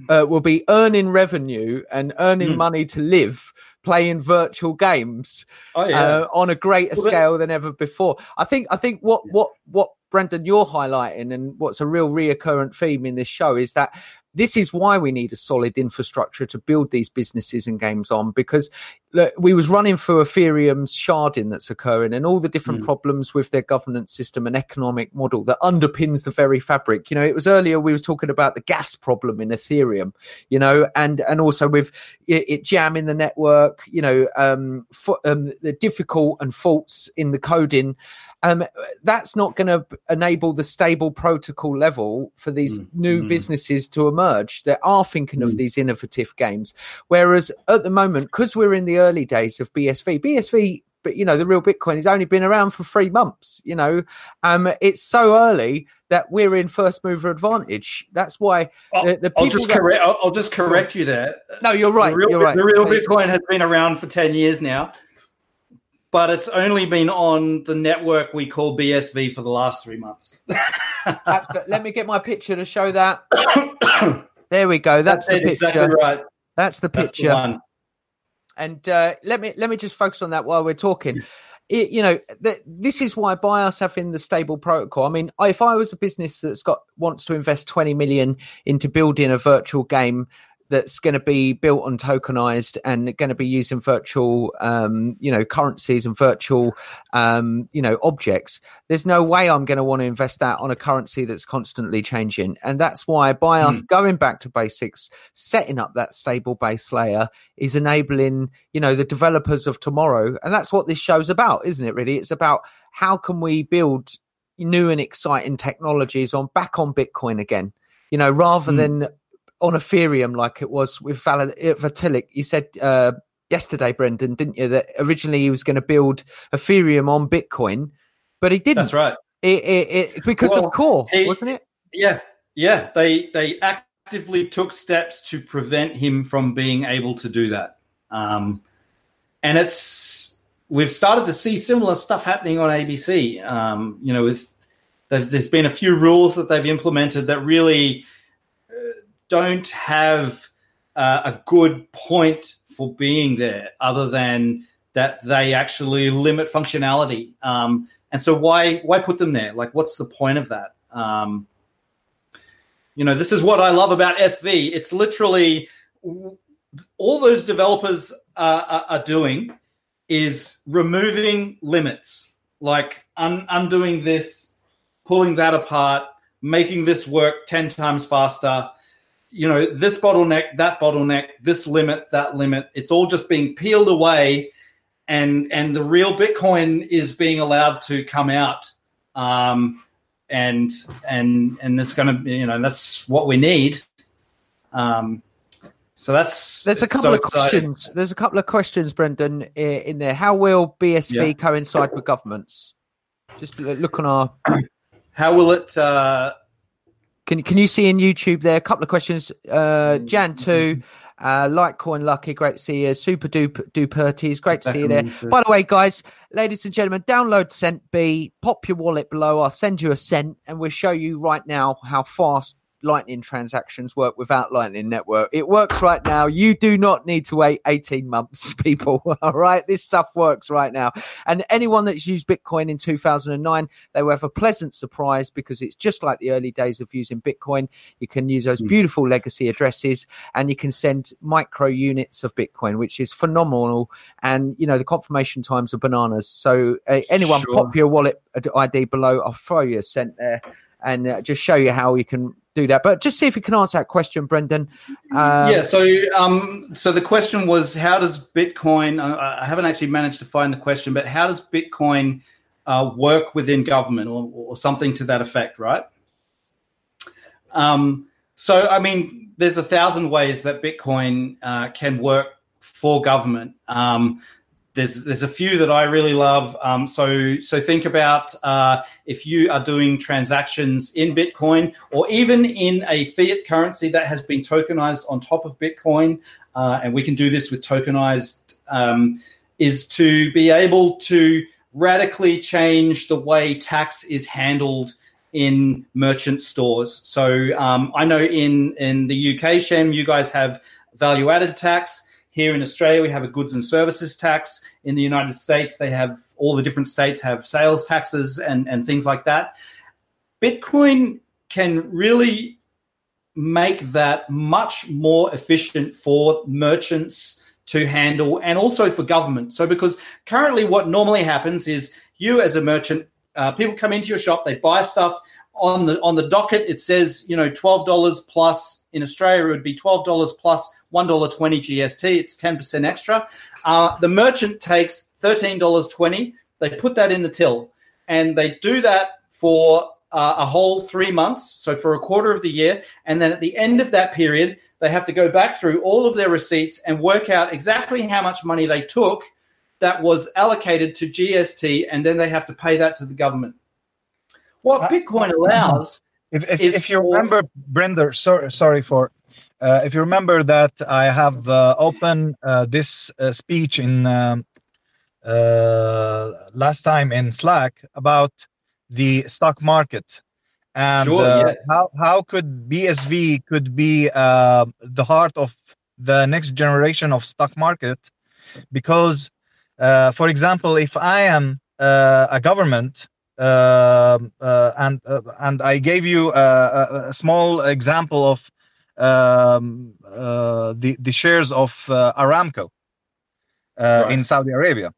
uh, will be earning revenue and earning Mm. money to live playing virtual games Oh yeah. uh, on a greater Well, scale than ever before. I think I think what what what Brendan you're highlighting and what's a real reoccurrent theme in this show is that this is why we need a solid infrastructure to build these businesses and games on because look, we was running through Ethereum's sharding that's occurring and all the different Mm. problems with their governance system and economic model that underpins the very fabric. You know, it was earlier we were talking about the gas problem in Ethereum, you know, and and also with it, it jamming the network, you know, um, fo- um, the difficult and faults in the coding. Um, that's not going to enable the stable protocol level for these Mm, new mm. businesses to emerge that are thinking of Mm. these innovative games. Whereas at the moment, because we're in the early days of BSV, BSV, but you know, the real Bitcoin has only been around for three months. You know, um, it's so early that we're in first mover advantage. That's why I'll, the, the I'll just that- correct. I'll, I'll just correct you there. no, you're right. The real, you're right. the real Bitcoin has been around for ten years now, but it's only been on the network we call BSV for the last three months. Let me get my picture to show that. There we go. That's, the picture. exactly right. That's the That's the picture. one. and uh, let me let me just focus on that while we're talking. It, you know, th- this is why by us having the stable protocol. I mean, if I was a business that's got wants to invest twenty million into building a virtual game that's going to be built on tokenized and going to be using virtual, um, you know, currencies and virtual, um, you know, objects. There's no way I'm going to want to invest that on a currency that's constantly changing, and that's why by us going back to basics, setting up that stable base layer is enabling you know the developers of tomorrow and that's what this show's about isn't it really it's about how can we build new and exciting technologies on back on bitcoin again you know rather Mm. than on ethereum like it was with Val- uh, vitalik you said uh yesterday brendan didn't you that originally he was going to build ethereum on bitcoin but he didn't That's right. it, it, it, because Well, of core he- wasn't it Yeah, yeah. They they actively took steps to prevent him from being able to do that. Um, and it's we've started to see similar stuff happening on ABC. Um, you know, with there's, been a few rules that they've implemented that really don't have uh, a good point for being there, other than that they actually limit functionality. Um, and so why why put them there? Like, what's the point of that? Um, you know, this is what I love about SV. It's literally all those developers are, are, are doing is removing limits, like un- undoing this, pulling that apart, making this work 10 times faster. You know, this bottleneck, that bottleneck, this limit, that limit. It's all just being peeled away, and and the real Bitcoin is being allowed to come out. Um, and and and it's going to you know that's what we need. Um, so that's There's a couple so of exciting. questions. There's a couple of questions, Brendan, in there. How will BSV Yeah. coincide with governments? Just look on our. How will it? Uh, Can can you see in YouTube there? A couple of questions. Uh, Mm-hmm. Jan two, uh, Litecoin Lucky, great to see you. Super Duper Dupertes, great to see you there. By the way, guys, ladies and gentlemen, download Cent B, pop your wallet below. I'll send you a cent, and we'll show you right now how fast Lightning transactions work without Lightning Network. It works right now. You do not need to wait 18 months, people. All right. This stuff works right now. And anyone that's used Bitcoin in 2009, they will have a pleasant surprise because it's just like the early days of using Bitcoin. You can use those Mm. beautiful legacy addresses and you can send micro units of Bitcoin, which is phenomenal. And, you know, the confirmation times are bananas. So, uh, anyone Sure. pop your wallet ID below. I'll throw you a cent there and uh, just show you how you can do that. But just see if you can answer that question, Brendan. Um, yeah. So, um, so the question was, how does Bitcoin? I I haven't actually managed to find the question, but how does Bitcoin uh, work within government, or, or something to that effect, right? Um, so, I mean, there's a thousand ways that Bitcoin uh, can work for government. Um, there's there's a few that I really love. Um, so so think about uh, if you are doing transactions in Bitcoin or even in a fiat currency that has been tokenized on top of Bitcoin, uh, and we can do this with tokenized, um, is to be able to radically change the way tax is handled in merchant stores. So um, I know in in the UK, Shem, you guys have value added tax. Here in Australia, we have a goods and services tax. In the United States, they have all the different states have sales taxes and, and things like that. Bitcoin can really make that much more efficient for merchants to handle and also for government. So, because currently, what normally happens is you as a merchant, uh, people come into your shop, they buy stuff on the on the docket. It says you know twelve dollars plus. In Australia, it would be twelve dollars plus one dollar twenty GST. It's ten percent extra. Uh, the merchant takes thirteen dollars twenty. They put that in the till, and they do that for uh, a whole three months, so for a quarter of the year. And then at the end of that period, they have to go back through all of their receipts and work out exactly how much money they took that was allocated to GST, and then they have to pay that to the government. What Uh, Bitcoin allows If, if, if you remember, Brenda, sorry, sorry for, uh, if you remember that I have uh, opened uh, this uh, speech in um, uh, last time in Slack about the stock market and Sure, yeah. how how could BSV could be uh, the heart of the next generation of stock market because uh, for example if I am uh, a government and uh, and I gave you a, a, small example of um, uh, the the shares of uh, Aramco uh, Right. in Saudi Arabia.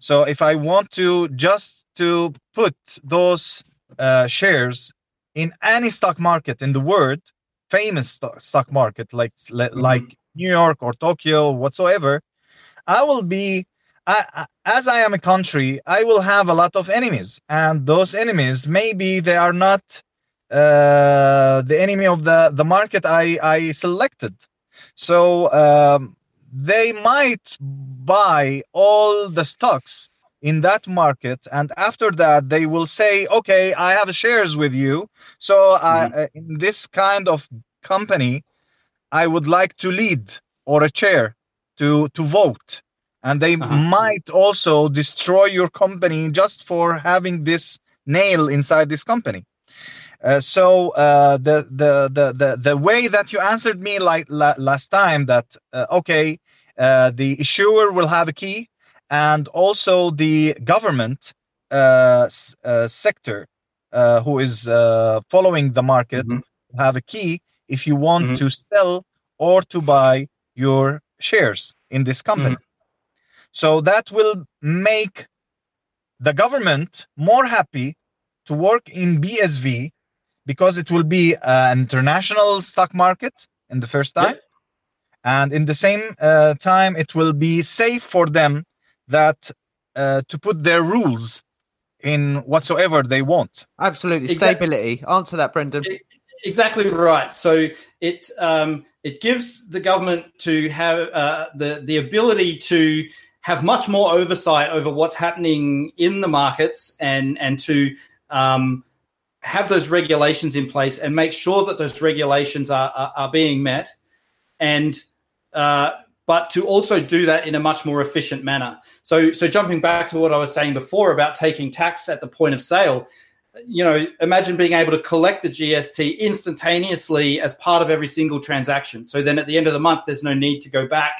So if I want to just to put those uh, shares in any stock market in the world, famous stock, stock market like like New York or Tokyo whatsoever, I will be I, as I am a country, I will have a lot of enemies, and those enemies maybe they are not uh, the enemy of the the market I I selected. So um, they might buy all the stocks in that market, and after that they will say, "Okay, I have shares with you, so I, uh, in this kind of company, I would like to lead or a chair to to vote." And they Uh-huh. might also destroy your company just for having this nail inside this company. Uh, so uh, the, the the the the way that you answered me like la- last time that uh, okay uh, the issuer will have a key and also the government uh, s- uh, sector uh, who is uh, following the market Mhm. have a key if you want Mhm. to sell or to buy your shares in this company. So that will make the government more happy to work in BSV because it will be an international stock market in the first time. And in the same uh, time, it will be safe for them that uh, to put their rules in whatsoever they want. Absolutely. Exact- Stability. Answer that, Brendan. Exactly right. So it um, it gives the government to have uh, the the ability to have much more oversight over what's happening in the markets and and to um, have those regulations in place and make sure that those regulations are are, are being met, and uh, but to also do that in a much more efficient manner. So so jumping back to what I was saying before about taking tax at the point of sale you know, imagine being able to collect the GST instantaneously as part of every single transaction. So then at the end of the month, there's no need to go back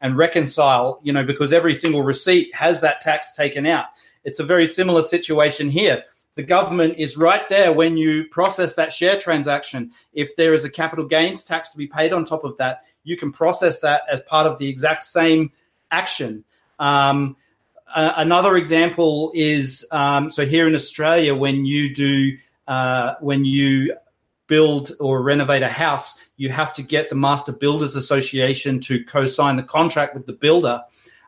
and reconcile, you know, because every single receipt has that tax taken out. It's a very similar situation here. The government is right there when you process that share transaction. If there is a capital gains tax to be paid on top of that, you can process that as part of the exact same action. Um, uh, another example is um, so here in Australia, when you do uh, when you build or renovate a house, you have to get the Master Builders Association to co-sign the contract with the builder.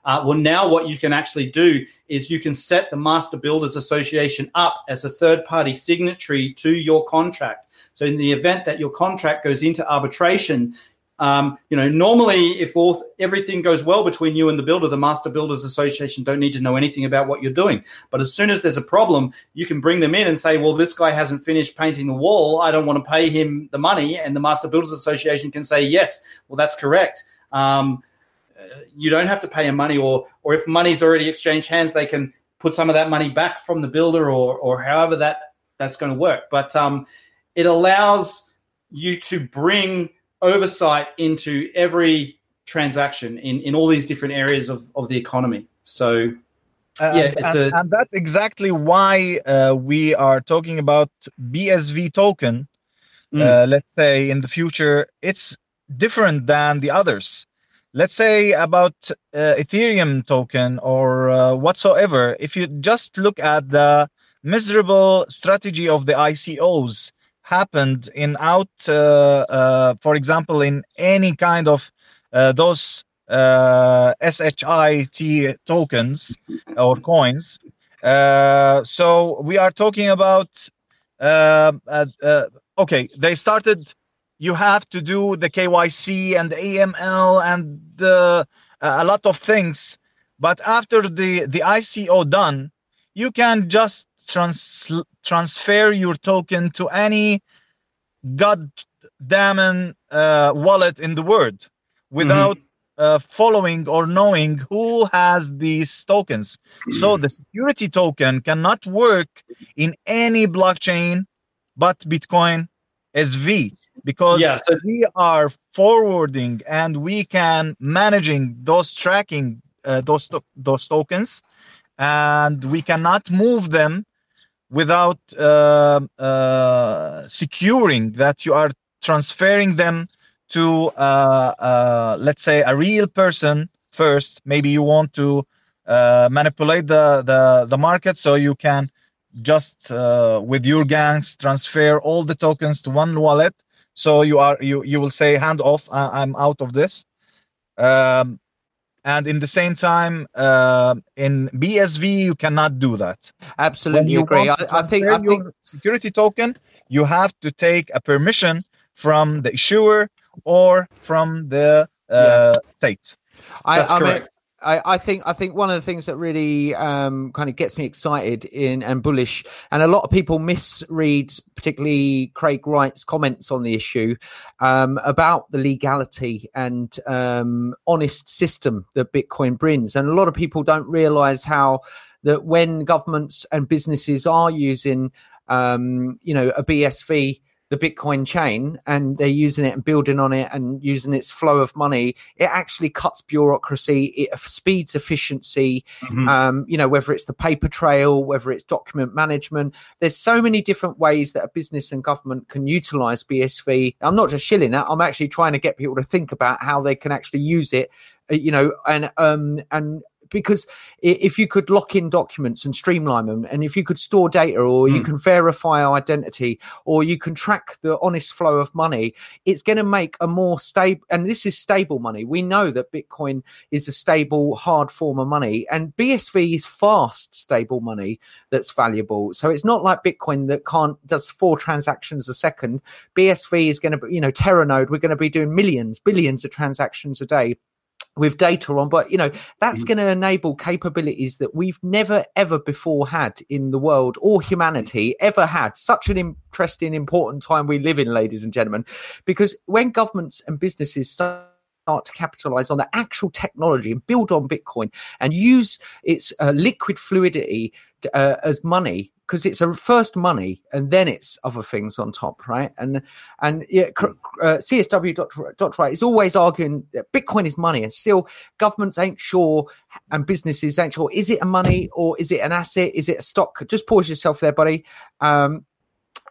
Uh, well, now what you can actually do is you can set the Master Builders Association up as a third-party signatory to your contract. So, in the event that your contract goes into arbitration, um, you know, normally if all everything goes well between you and the builder, the Master Builders Association don't need to know anything about what you're doing. But as soon as there's a problem, you can bring them in and say, "Well, this guy hasn't finished painting the wall. I don't want to pay him the money." And the Master Builders Association can say, "Yes, well, that's correct." Um, you don't have to pay him money, or or if money's already exchanged hands, they can put some of that money back from the builder, or or however that that's going to work. But um, it allows you to bring oversight into every transaction in, in all these different areas of, of the economy. So Uh, Yeah, and, it's and- a- and that's exactly why uh, we are talking about BSV token. Mm. Uh, let's say in the future, it's different than the others. Let's say about uh, Ethereum token or uh, whatsoever. If you just look at the miserable strategy of the ICOs happened in out, uh, uh, for example, in any kind of uh, those uh, SHIT tokens or coins. Uh, so we are talking about uh, uh, uh, okay. They started. You have to do the KYC and the AML and the, a lot of things. But after the the ICO done, you can just trans- transfer your token to any goddamn uh, wallet in the world without uh, following or knowing who has these tokens. So the security token cannot work in any blockchain but Bitcoin SV because we are forwarding and we can managing those tracking uh, those to- those tokens and we cannot move them without uh, uh, securing that you are transferring them to uh, uh, let's say a real person first. Maybe you want to uh, manipulate the, the the market so you can just uh, with your gangs transfer all the tokens to one wallet. So you are you you will say hand off I, i'm out of this. Um, and in the same time uh, in bsv you cannot do that Absolutely agree. I, I think. I think. security token, you have to take a permission from the issuer or from the uh, state. I, That's I mean, correct. I, I think I think one of the things that really um, kind of gets me excited in and bullish, and a lot of people misread, particularly Craig Wright's comments on the issue um, about the legality and um, honest system that Bitcoin brings, and a lot of people don't realise how that when governments and businesses are using, um, you know, a BSV the Bitcoin chain and they're using it and building on it and using its flow of money, it actually cuts bureaucracy, it speeds efficiency. Mhm. Um, you know, whether it's the paper trail, whether it's document management, there's so many different ways that a business and government can utilize BSV. I'm not just shilling that; I'm actually trying to get people to think about how they can actually use it. uh, You know, and um, and because if you could lock in documents and streamline them, and if you could store data, or you Mm. can verify identity, or you can track the honest flow of money, it's going to make a more stable. And this is stable money. We know that Bitcoin is a stable, hard form of money, and BSV is fast, stable money that's valuable. So it's not like Bitcoin that can't does four transactions a second. BSV is going to be, you know, Teranode. We're going to be doing millions, billions of transactions a day with data on but you know that's going to enable capabilities that we've never ever before had in the world or humanity ever had. Such an interesting important time we live in ladies and gentlemen because when governments and businesses start start to capitalize on the actual technology and build on bitcoin and use its uh, liquid fluidity uh, as money because it's a first money and then it's other things on top right and and yeah, uh, CSW dot, dot right is always arguing that Bitcoin is money, and still governments ain't sure and businesses ain't sure. Is it a money or is it an asset? Is it a stock? Just pause yourself there, buddy. Um,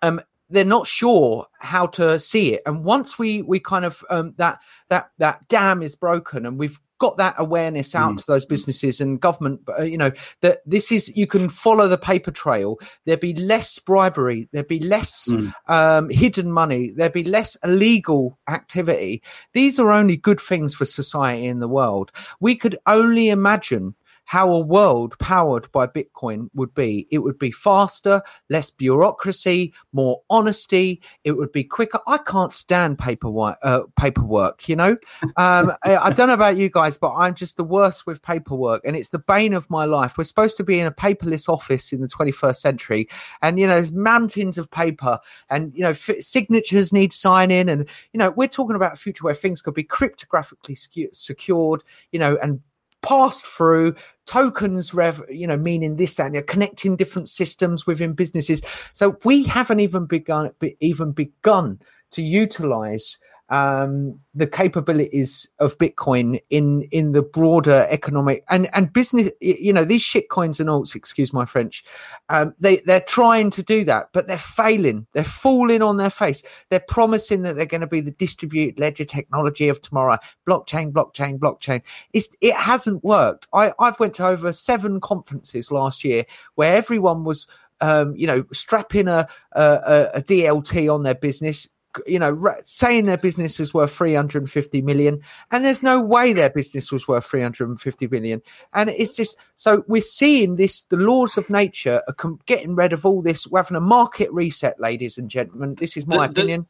um, they're not sure how to see it, and once we we kind of um, that that that dam is broken, and we've got that awareness out Mm. to those businesses and government, uh, you know that this is you can follow the paper trail. There'd be less bribery. There'd be less Mm. um, hidden money. There'd be less illegal activity. These are only good things for society in the world. We could only imagine how a world powered by Bitcoin would be. It would be faster, less bureaucracy, more honesty. It would be quicker. I can't stand paperwork. Uh, paperwork, you know. Um, I, I don't know about you guys, but I'm just the worst with paperwork, and it's the bane of my life. We're supposed to be in a paperless office in the 21st century, and you know, there's mountains of paper, and you know, f- signatures need signing, and you know, we're talking about a future where things could be cryptographically secured, you know, and passed through tokens rev you know meaning this that and you're connecting different systems within businesses. So we haven't even begun even begun to utilize um, the capabilities of Bitcoin in in the broader economic and and business. You know, these shit coins and alts. Excuse my French. Um, they they're trying to do that, but they're failing. They're falling on their face. They're promising that they're going to be the distributed ledger technology of tomorrow. Blockchain, blockchain, blockchain. It's, it hasn't worked. I I've went to over seven conferences last year where everyone was. Um, you know, strapping a, a, a DLT on their business, you know, saying their business is worth 350 million, and there's no way their business was worth 350 million. And it's just so we're seeing this the laws of nature are com- getting rid of all this. We're having a market reset, ladies and gentlemen. This is my The- the- opinion.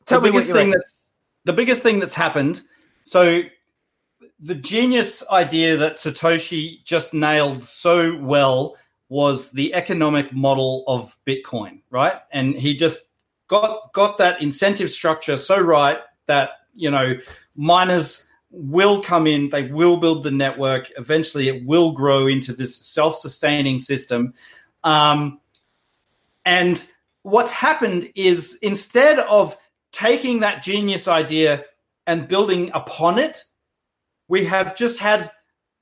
the Tell me what biggest thing that's the biggest thing that's happened. So the genius idea that Satoshi just nailed so well was the economic model of Bitcoin, right? And he just got got that incentive structure so right that you know miners will come in, they will build the network. Eventually, it will grow into this self-sustaining system. Um, and what's happened is instead of taking that genius idea and building upon it, we have just had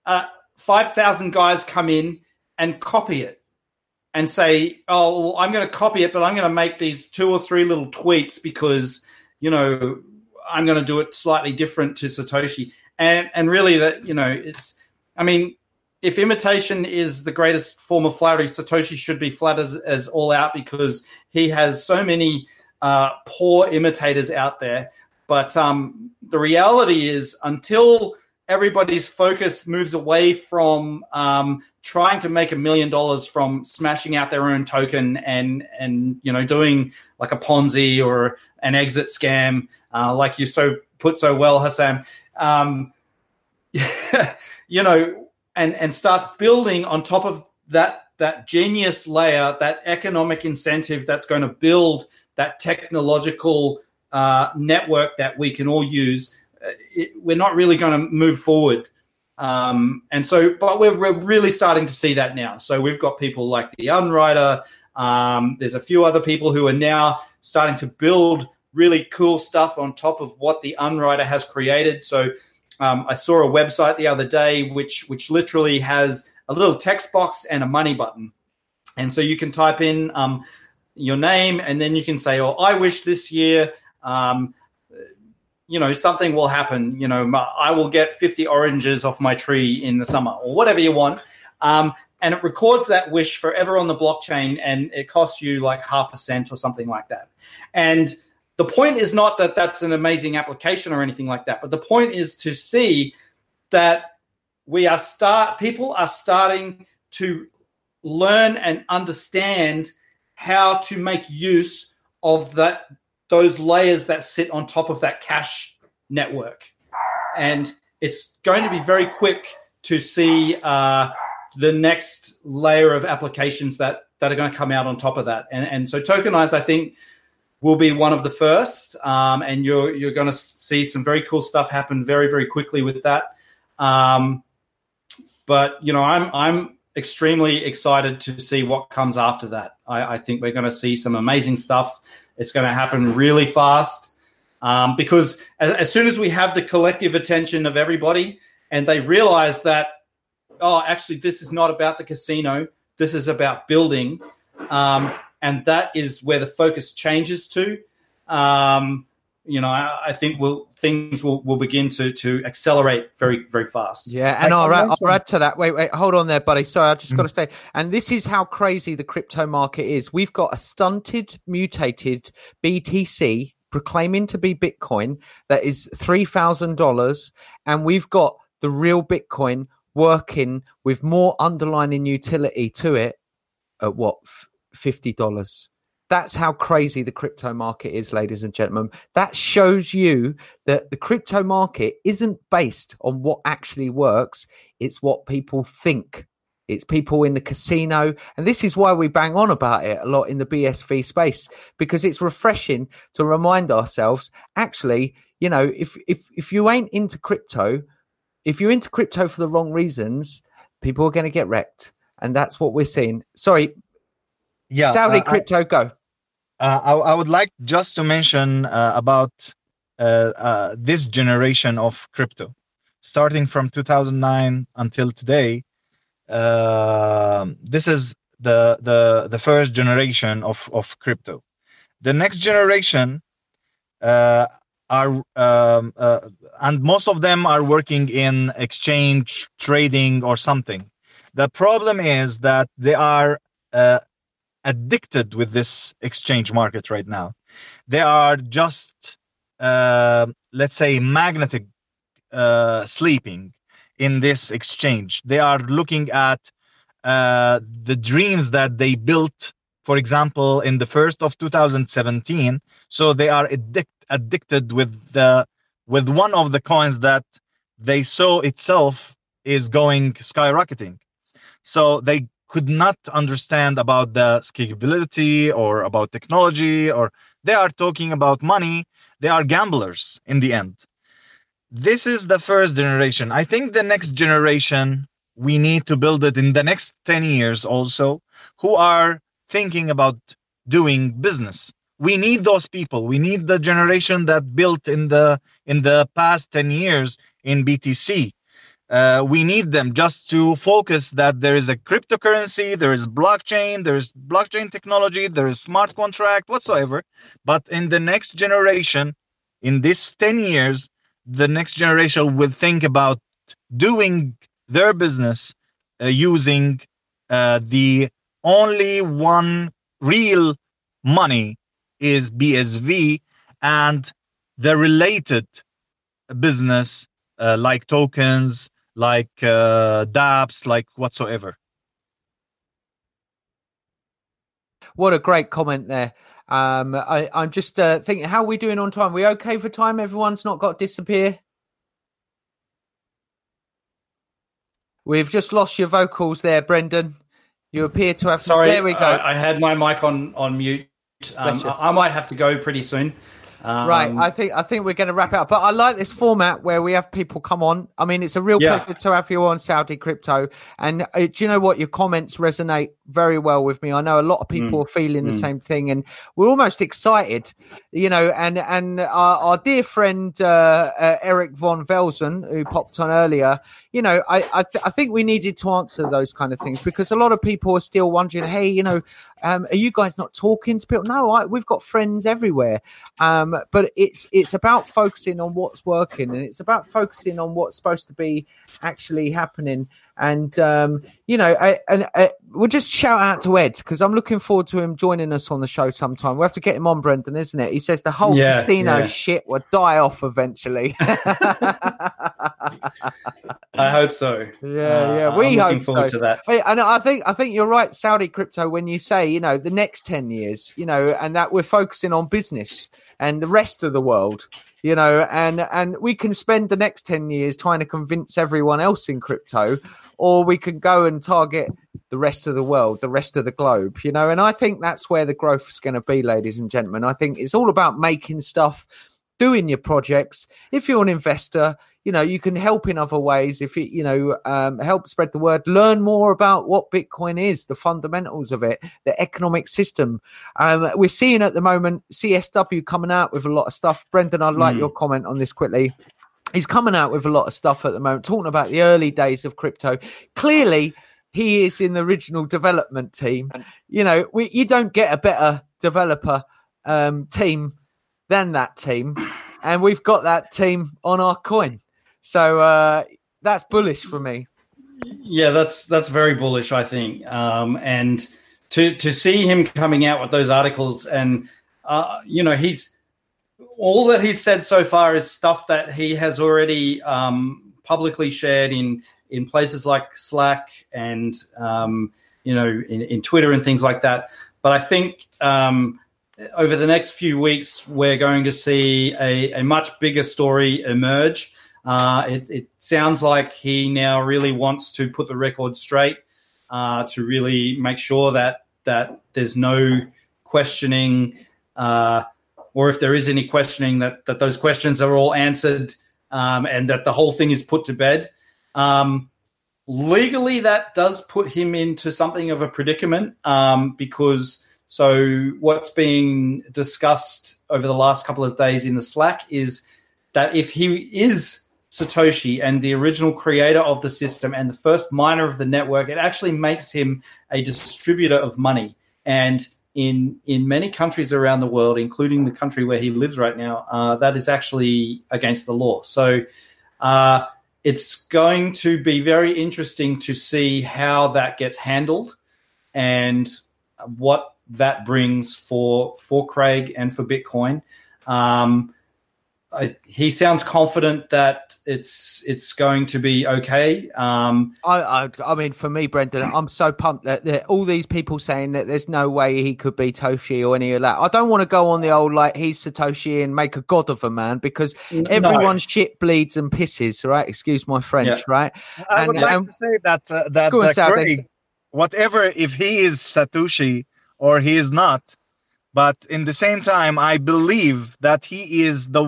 uh, 5,000 guys come in and copy it and say, oh, well, I'm going to copy it, but I'm going to make these two or three little tweaks because, you know, I'm going to do it slightly different to Satoshi. And, and really, that, you know, it's, I mean, if imitation is the greatest form of flattery, Satoshi should be flattered as, as all out because he has so many uh, poor imitators out there. But um, the reality is, until everybody's focus moves away from um, trying to make a million dollars from smashing out their own token and and you know doing like a Ponzi or an exit scam, uh, like you so put so well, Hassan. Um, you know, and and starts building on top of that that genius layer, that economic incentive that's going to build that technological uh, network that we can all use. Uh, It, we're not really going to move forward. Um, and so, but we're, we're really starting to see that now. So we've got people like the Unwriter. Um, there's a few other people who are now starting to build really cool stuff on top of what the Unwriter has created. So um, I saw a website the other day which which literally has a little text box and a money button, and so you can type in um, your name and then you can say, "Oh, I wish this year." Um, you know something will happen you know i will get 50 oranges off my tree in the summer or whatever you want. Um, and it records that wish forever on the blockchain and it costs you like half a cent or something like that. And the point is not that that's an amazing application or anything like that but the point is to see that we are start people are starting to learn and understand how to make use of that those layers that sit on top of that cache network. And it's going to be very quick to see uh, the next layer of applications that, that are going to come out on top of that. And, and so tokenized, I think, will be one of the first. Um, and you're, you're going to see some very cool stuff happen very, very quickly with that. Um, but, you know, I'm, I'm extremely excited to see what comes after that. I, I think we're going to see some amazing stuff. It's going to happen really fast. Um, because as, as soon as we have the collective attention of everybody and they realize that, oh, actually, this is not about the casino, this is about building, um, and that is where the focus changes to. Um, you know, I, I think we'll, things will, will begin to to accelerate very very fast. Yeah, and I I'll, add, I'll add to that. Wait, wait, hold on there, buddy. Sorry, I just mm. got to say, and this is how crazy the crypto market is. We've got a stunted, mutated BTC proclaiming to be Bitcoin that is three thousand dollars, and we've got the real Bitcoin working with more underlining utility to it at what fifty dollars. That's how crazy the crypto market is, ladies and gentlemen. That shows you that the crypto market isn't based on what actually works, it's what people think. It's people in the casino. And this is why we bang on about it a lot in the BSV space, because it's refreshing to remind ourselves actually, you know, if if if you ain't into crypto, if you're into crypto for the wrong reasons, people are going to get wrecked, and that's what we're seeing. Sorry, Yeah, Saudi uh, I- crypto, go. Uh, I, I would like just to mention uh, about uh, uh, this generation of crypto, starting from 2009 until today. um this is the the the first generation of of crypto. The next generation uh, are um, uh, and most of them are working in exchange trading or something. The problem is that they are addicted with this exchange market right now. They are just, uh, let's say, magnetic uh, sleeping in this exchange. They are looking at uh, the dreams that they built, for example, in the first of 2017. So they are addic- addicted with the with one of the coins that they saw itself is going skyrocketing. So they could not understand about the scalability or about technology or they are talking about money. They are gamblers in the end. This is the first generation. I think the next generation we need to build it in the next 10 years also who are thinking about doing business. We need those people. We need the generation that built in the in the past 10 years in btc uh, we need them just to focus that there is a cryptocurrency, there is blockchain, there is blockchain technology, there is smart contract whatsoever. But in the next generation, in this 10 years, the next generation will think about doing their business uh, using uh, the only one real money is BSV and the related business uh, like tokens, like uh, dApps, like whatsoever. What a great comment there. Um, I, I'm just uh, thinking, how are we doing on time? We okay for time? Everyone's not got disappear. We've just lost your vocals there, Brendan. You appear to have. Sorry, there we go. I, I had my mic on on mute. Um, I, I might have to go pretty soon. Um, right, I think I think we're going to wrap it up. But I like this format where we have people come on. I mean, it's a real Yeah. pleasure to have you on Saudi Crypto. And uh, do you know what? Your comments resonate very well with me. I know a lot of people are feeling the mm. same thing, and we're almost excited. You know, and and our, our dear friend uh, uh, Eric von Velzen, who popped on earlier, you know, I I, th- I think we needed to answer those kind of things because a lot of people are still wondering, hey, you know, um, are you guys not talking to people? No, I, we've got friends everywhere. Um, but it's it's about focusing on what's working and it's about focusing on what's supposed to be actually happening. And um, you know, I, and I, we'll just shout out to Ed because I'm looking forward to him joining us on the show sometime. We have to get him on, Brendan, isn't it? He says the whole Yeah, casino yeah. shit will die off eventually. I hope so. Yeah, yeah, Uh, we I'm hope forward so. to that. And I think I think you're right, Saudi crypto, when you say you know the next ten years, you know, and that we're focusing on business and the rest of the world, you know, and and we can spend the next ten years trying to convince everyone else in crypto, or we can go and target the rest of the world, the rest of the globe, you know, and I think that's where the growth is going to be, ladies and gentlemen. I think it's all about making stuff doing your projects. If you're an investor, you know you can help in other ways. If it, you know, um, help spread the word, learn more about what Bitcoin is, the fundamentals of it, the economic system. Um, we're seeing at the moment CSW coming out with a lot of stuff. Brendan, I'd like Mm. your comment on this quickly. He's coming out with a lot of stuff at the moment, talking about the early days of crypto. Clearly, he is in the original development team. You know, we, you don't get a better developer um, team than that team, and we've got that team on our coin. So uh, that's bullish for me. Yeah, that's that's very bullish, I think. Um, and to to see him coming out with those articles, and uh, you know, he's all that he's said so far is stuff that he has already um, publicly shared in in places like Slack and um, you know in, in Twitter and things like that. But I think um, over the next few weeks, we're going to see a, a much bigger story emerge. Uh, it, it sounds like he now really wants to put the record straight uh, to really make sure that that there's no questioning, uh, or if there is any questioning, that that those questions are all answered um, and that the whole thing is put to bed. Um, legally, that does put him into something of a predicament um, because so what's being discussed over the last couple of days in the Slack is that if he is Satoshi and the original creator of the system and the first miner of the network, it actually makes him a distributor of money. And in in many countries around the world, including the country where he lives right now, uh, that is actually against the law. So uh, it's going to be very interesting to see how that gets handled and what that brings for for Craig and for Bitcoin. Um, I, he sounds confident that it's it's going to be okay. Um, I, I, I mean, for me, Brendan, I'm so pumped that, that, all these people saying that there's no way he could be Toshi or any of that. I don't want to go on the old like he's Satoshi and make a god of a man because no. everyone's shit bleeds and pisses, right? Excuse my French, Yeah. right? I And- would like and- to say that uh, that, Go that Saudi. Whatever if he is Satoshi or he is not, but in the same time, I believe that he is the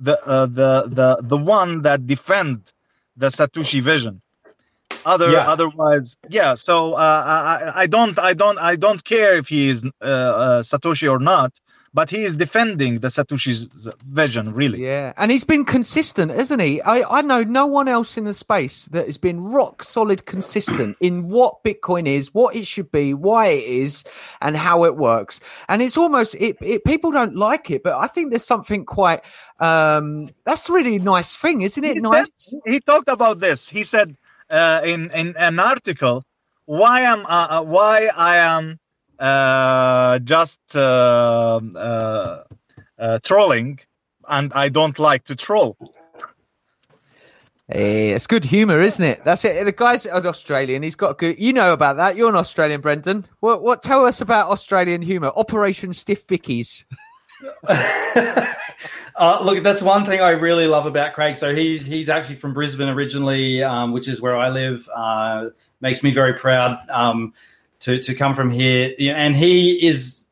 the uh, the the the one that defend the Satoshi vision. Other Yeah. otherwise, yeah. So uh, I I- don't I don't I don't care if he is uh, uh, Satoshi or not, but he is defending the Satoshi's vision really. Yeah, and he's been consistent, isn't he? I, I know no one else in the space that has been rock solid consistent in what Bitcoin is, what it should be, why it is, and how it works. And it's almost it, it people don't like it, but I think there's something quite um that's a really nice thing, isn't it? He nice. said- he talked about this. He said uh, in in an article why am uh, why I am just uh, uh, uh, trolling and I don't like to troll. Eh, it's good humor, isn't it? That's it. The guy's an Australian. He's got good. You know about that. You're an Australian, Brendan. What? What? Tell us about Australian humor. Operation Stiff Vickies. uh, look, that's one thing I really love about Craig. So he's he's actually from Brisbane originally, um, which is where I live. Uh, makes me very proud um, to to come from here. And he is.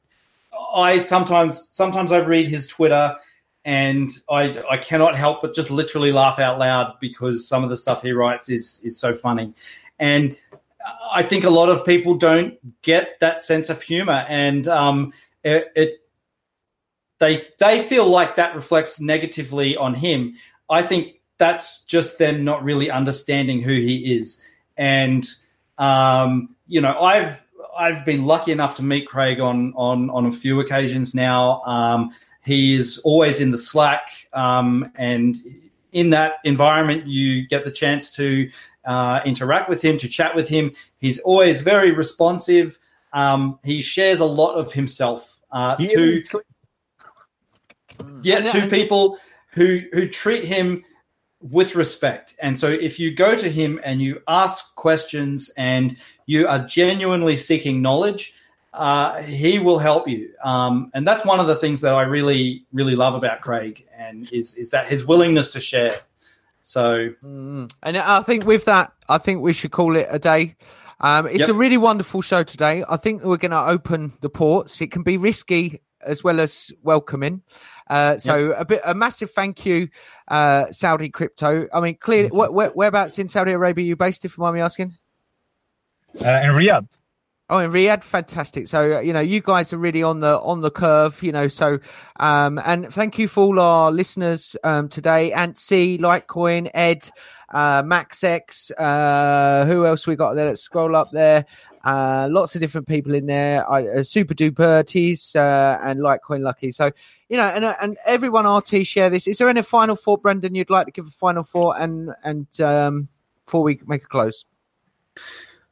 I sometimes sometimes I read his Twitter, and I I cannot help but just literally laugh out loud because some of the stuff he writes is is so funny, and I think a lot of people don't get that sense of humor, and um, it, it they they feel like that reflects negatively on him. I think that's just them not really understanding who he is. And um, you know, I've I've been lucky enough to meet Craig on on on a few occasions now. Um, he is always in the Slack, um, and in that environment, you get the chance to uh, interact with him, to chat with him. He's always very responsive. Um, he shares a lot of himself uh, to yeah, And- to people who who treat him with respect. And so if you go to him and you ask questions and you are genuinely seeking knowledge, uh, he will help you. Um, and that's one of the things that I really really love about Craig and is is that his willingness to share. So Mm. And I think with that, I think we should call it a day. Um, it's Yep. a really wonderful show today. I think we're going to open the ports. It can be risky as well as welcoming. Uh, so a bit, a massive thank you, uh, Saudi crypto. I mean, clearly, where, where, whereabouts in Saudi Arabia are you based? If you mind me asking. uh, in Riyadh. Oh, in Riyadh, fantastic. So uh, you know, you guys are really on the on the curve. You know, so um, and thank you for all our listeners um, today. Antsy, Litecoin, Ed, uh, MaxX. Uh, who else we got there? Let's scroll up there. Uh, lots of different people in there. I, uh, Super Duper Tees uh, and Litecoin Lucky. So you know, and uh, and everyone RT share this. Is there any final thought, Brendan? You'd like to give a final thought and and um, before we make a close.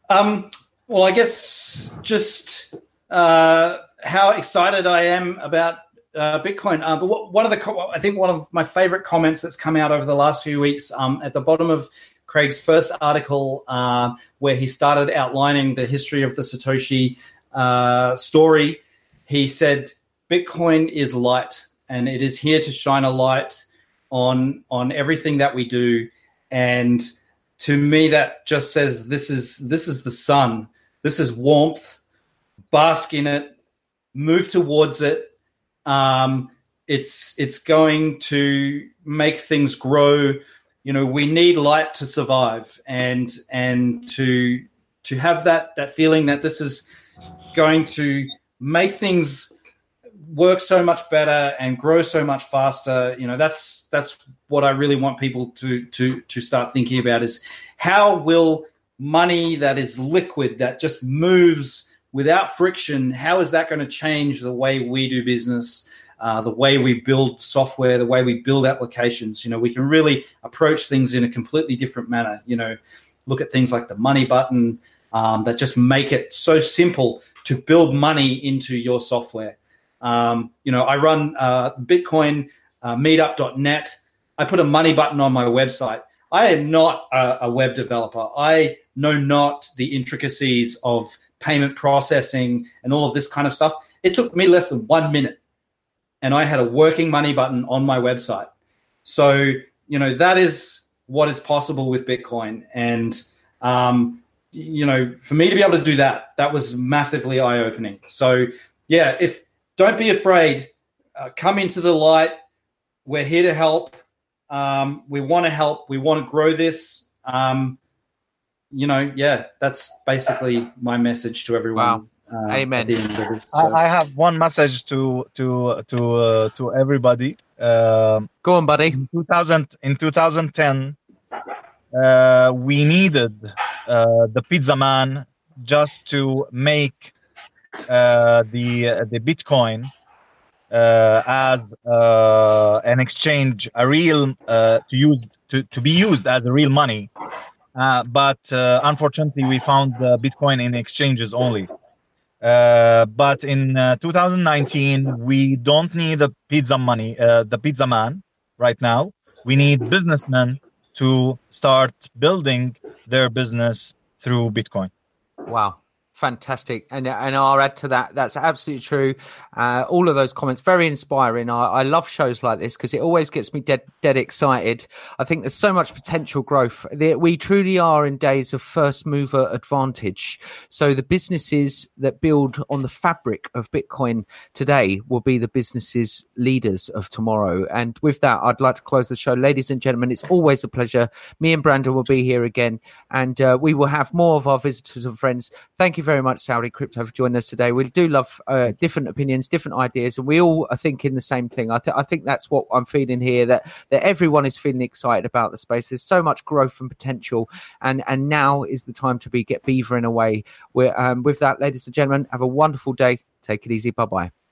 Um, well, I guess just uh, how excited I am about uh, Bitcoin. Uh, but what, one of the, I think one of my favorite comments that's come out over the last few weeks um, at the bottom of Craig's first article, uh, where he started outlining the history of the Satoshi uh, story, he said, Bitcoin is light and it is here to shine a light on on everything that we do. And to me that just says this is this is the sun. This is warmth. Bask in it. Move towards it. Um, it's it's going to make things grow. You know, we need light to survive, and and to to have that that feeling that this is going to make things work so much better and grow so much faster. You know that's that's what i really want people to to to start thinking about is how will money that is liquid that just moves without friction how is that going to change the way we do business uh, the way we build software the way we build applications you know we can really approach things in a completely different manner you know look at things like the money button um, that just make it so simple to build money into your software um, you know, I run uh, Bitcoin uh, meetup.net. I put a money button on my website. I am not a, a, web developer. I know not the intricacies of payment processing and all of this kind of stuff. It took me less than one minute, and I had a working money button on my website. So, you know, that is what is possible with Bitcoin. And, um, you know, for me to be able to do that, that was massively eye opening. So, yeah, if don't be afraid. Uh, come into the light. We're here to help. Um, we want to help. We want to grow this. Um, you know, yeah, that's basically my message to everyone. Wow. Uh, Amen. It, so. I, I, have one message to to to uh, to everybody. Um, Go on, buddy. In 2000 in 2010, uh, we needed uh, the pizza man just to make uh, the uh, the Bitcoin uh, as uh, an exchange, a real uh, to use to, to be used as a real money. Uh, but unfortunately, we found Bitcoin in exchanges only. But in 2019, we don't need the pizza money, uh, the pizza man right now. We need businessmen to start building their business through Bitcoin. Wow fantastic. And and i'll add to that that's absolutely true. Uh, all of those comments very inspiring. I, I love shows like this because it always gets me dead dead excited. I think there's so much potential growth. We truly are in days of first mover advantage. So the businesses that build on the fabric of bitcoin today will be the businesses leaders of tomorrow. And with that i'd like to close the show. Ladies and gentlemen it's always a pleasure. Me and Brendan will be here again and uh, we will have more of our visitors and friends. Thank you very much, Saudi Crypto, for joining us today. We do love uh, different opinions, different ideas, and we all are thinking the same thing. I, th- I think that's what I'm feeling here that that everyone is feeling excited about the space. There's so much growth and potential, and and now is the time to be get beavering away. We're, um, with that, ladies and gentlemen, have a wonderful day. Take it easy. Bye bye.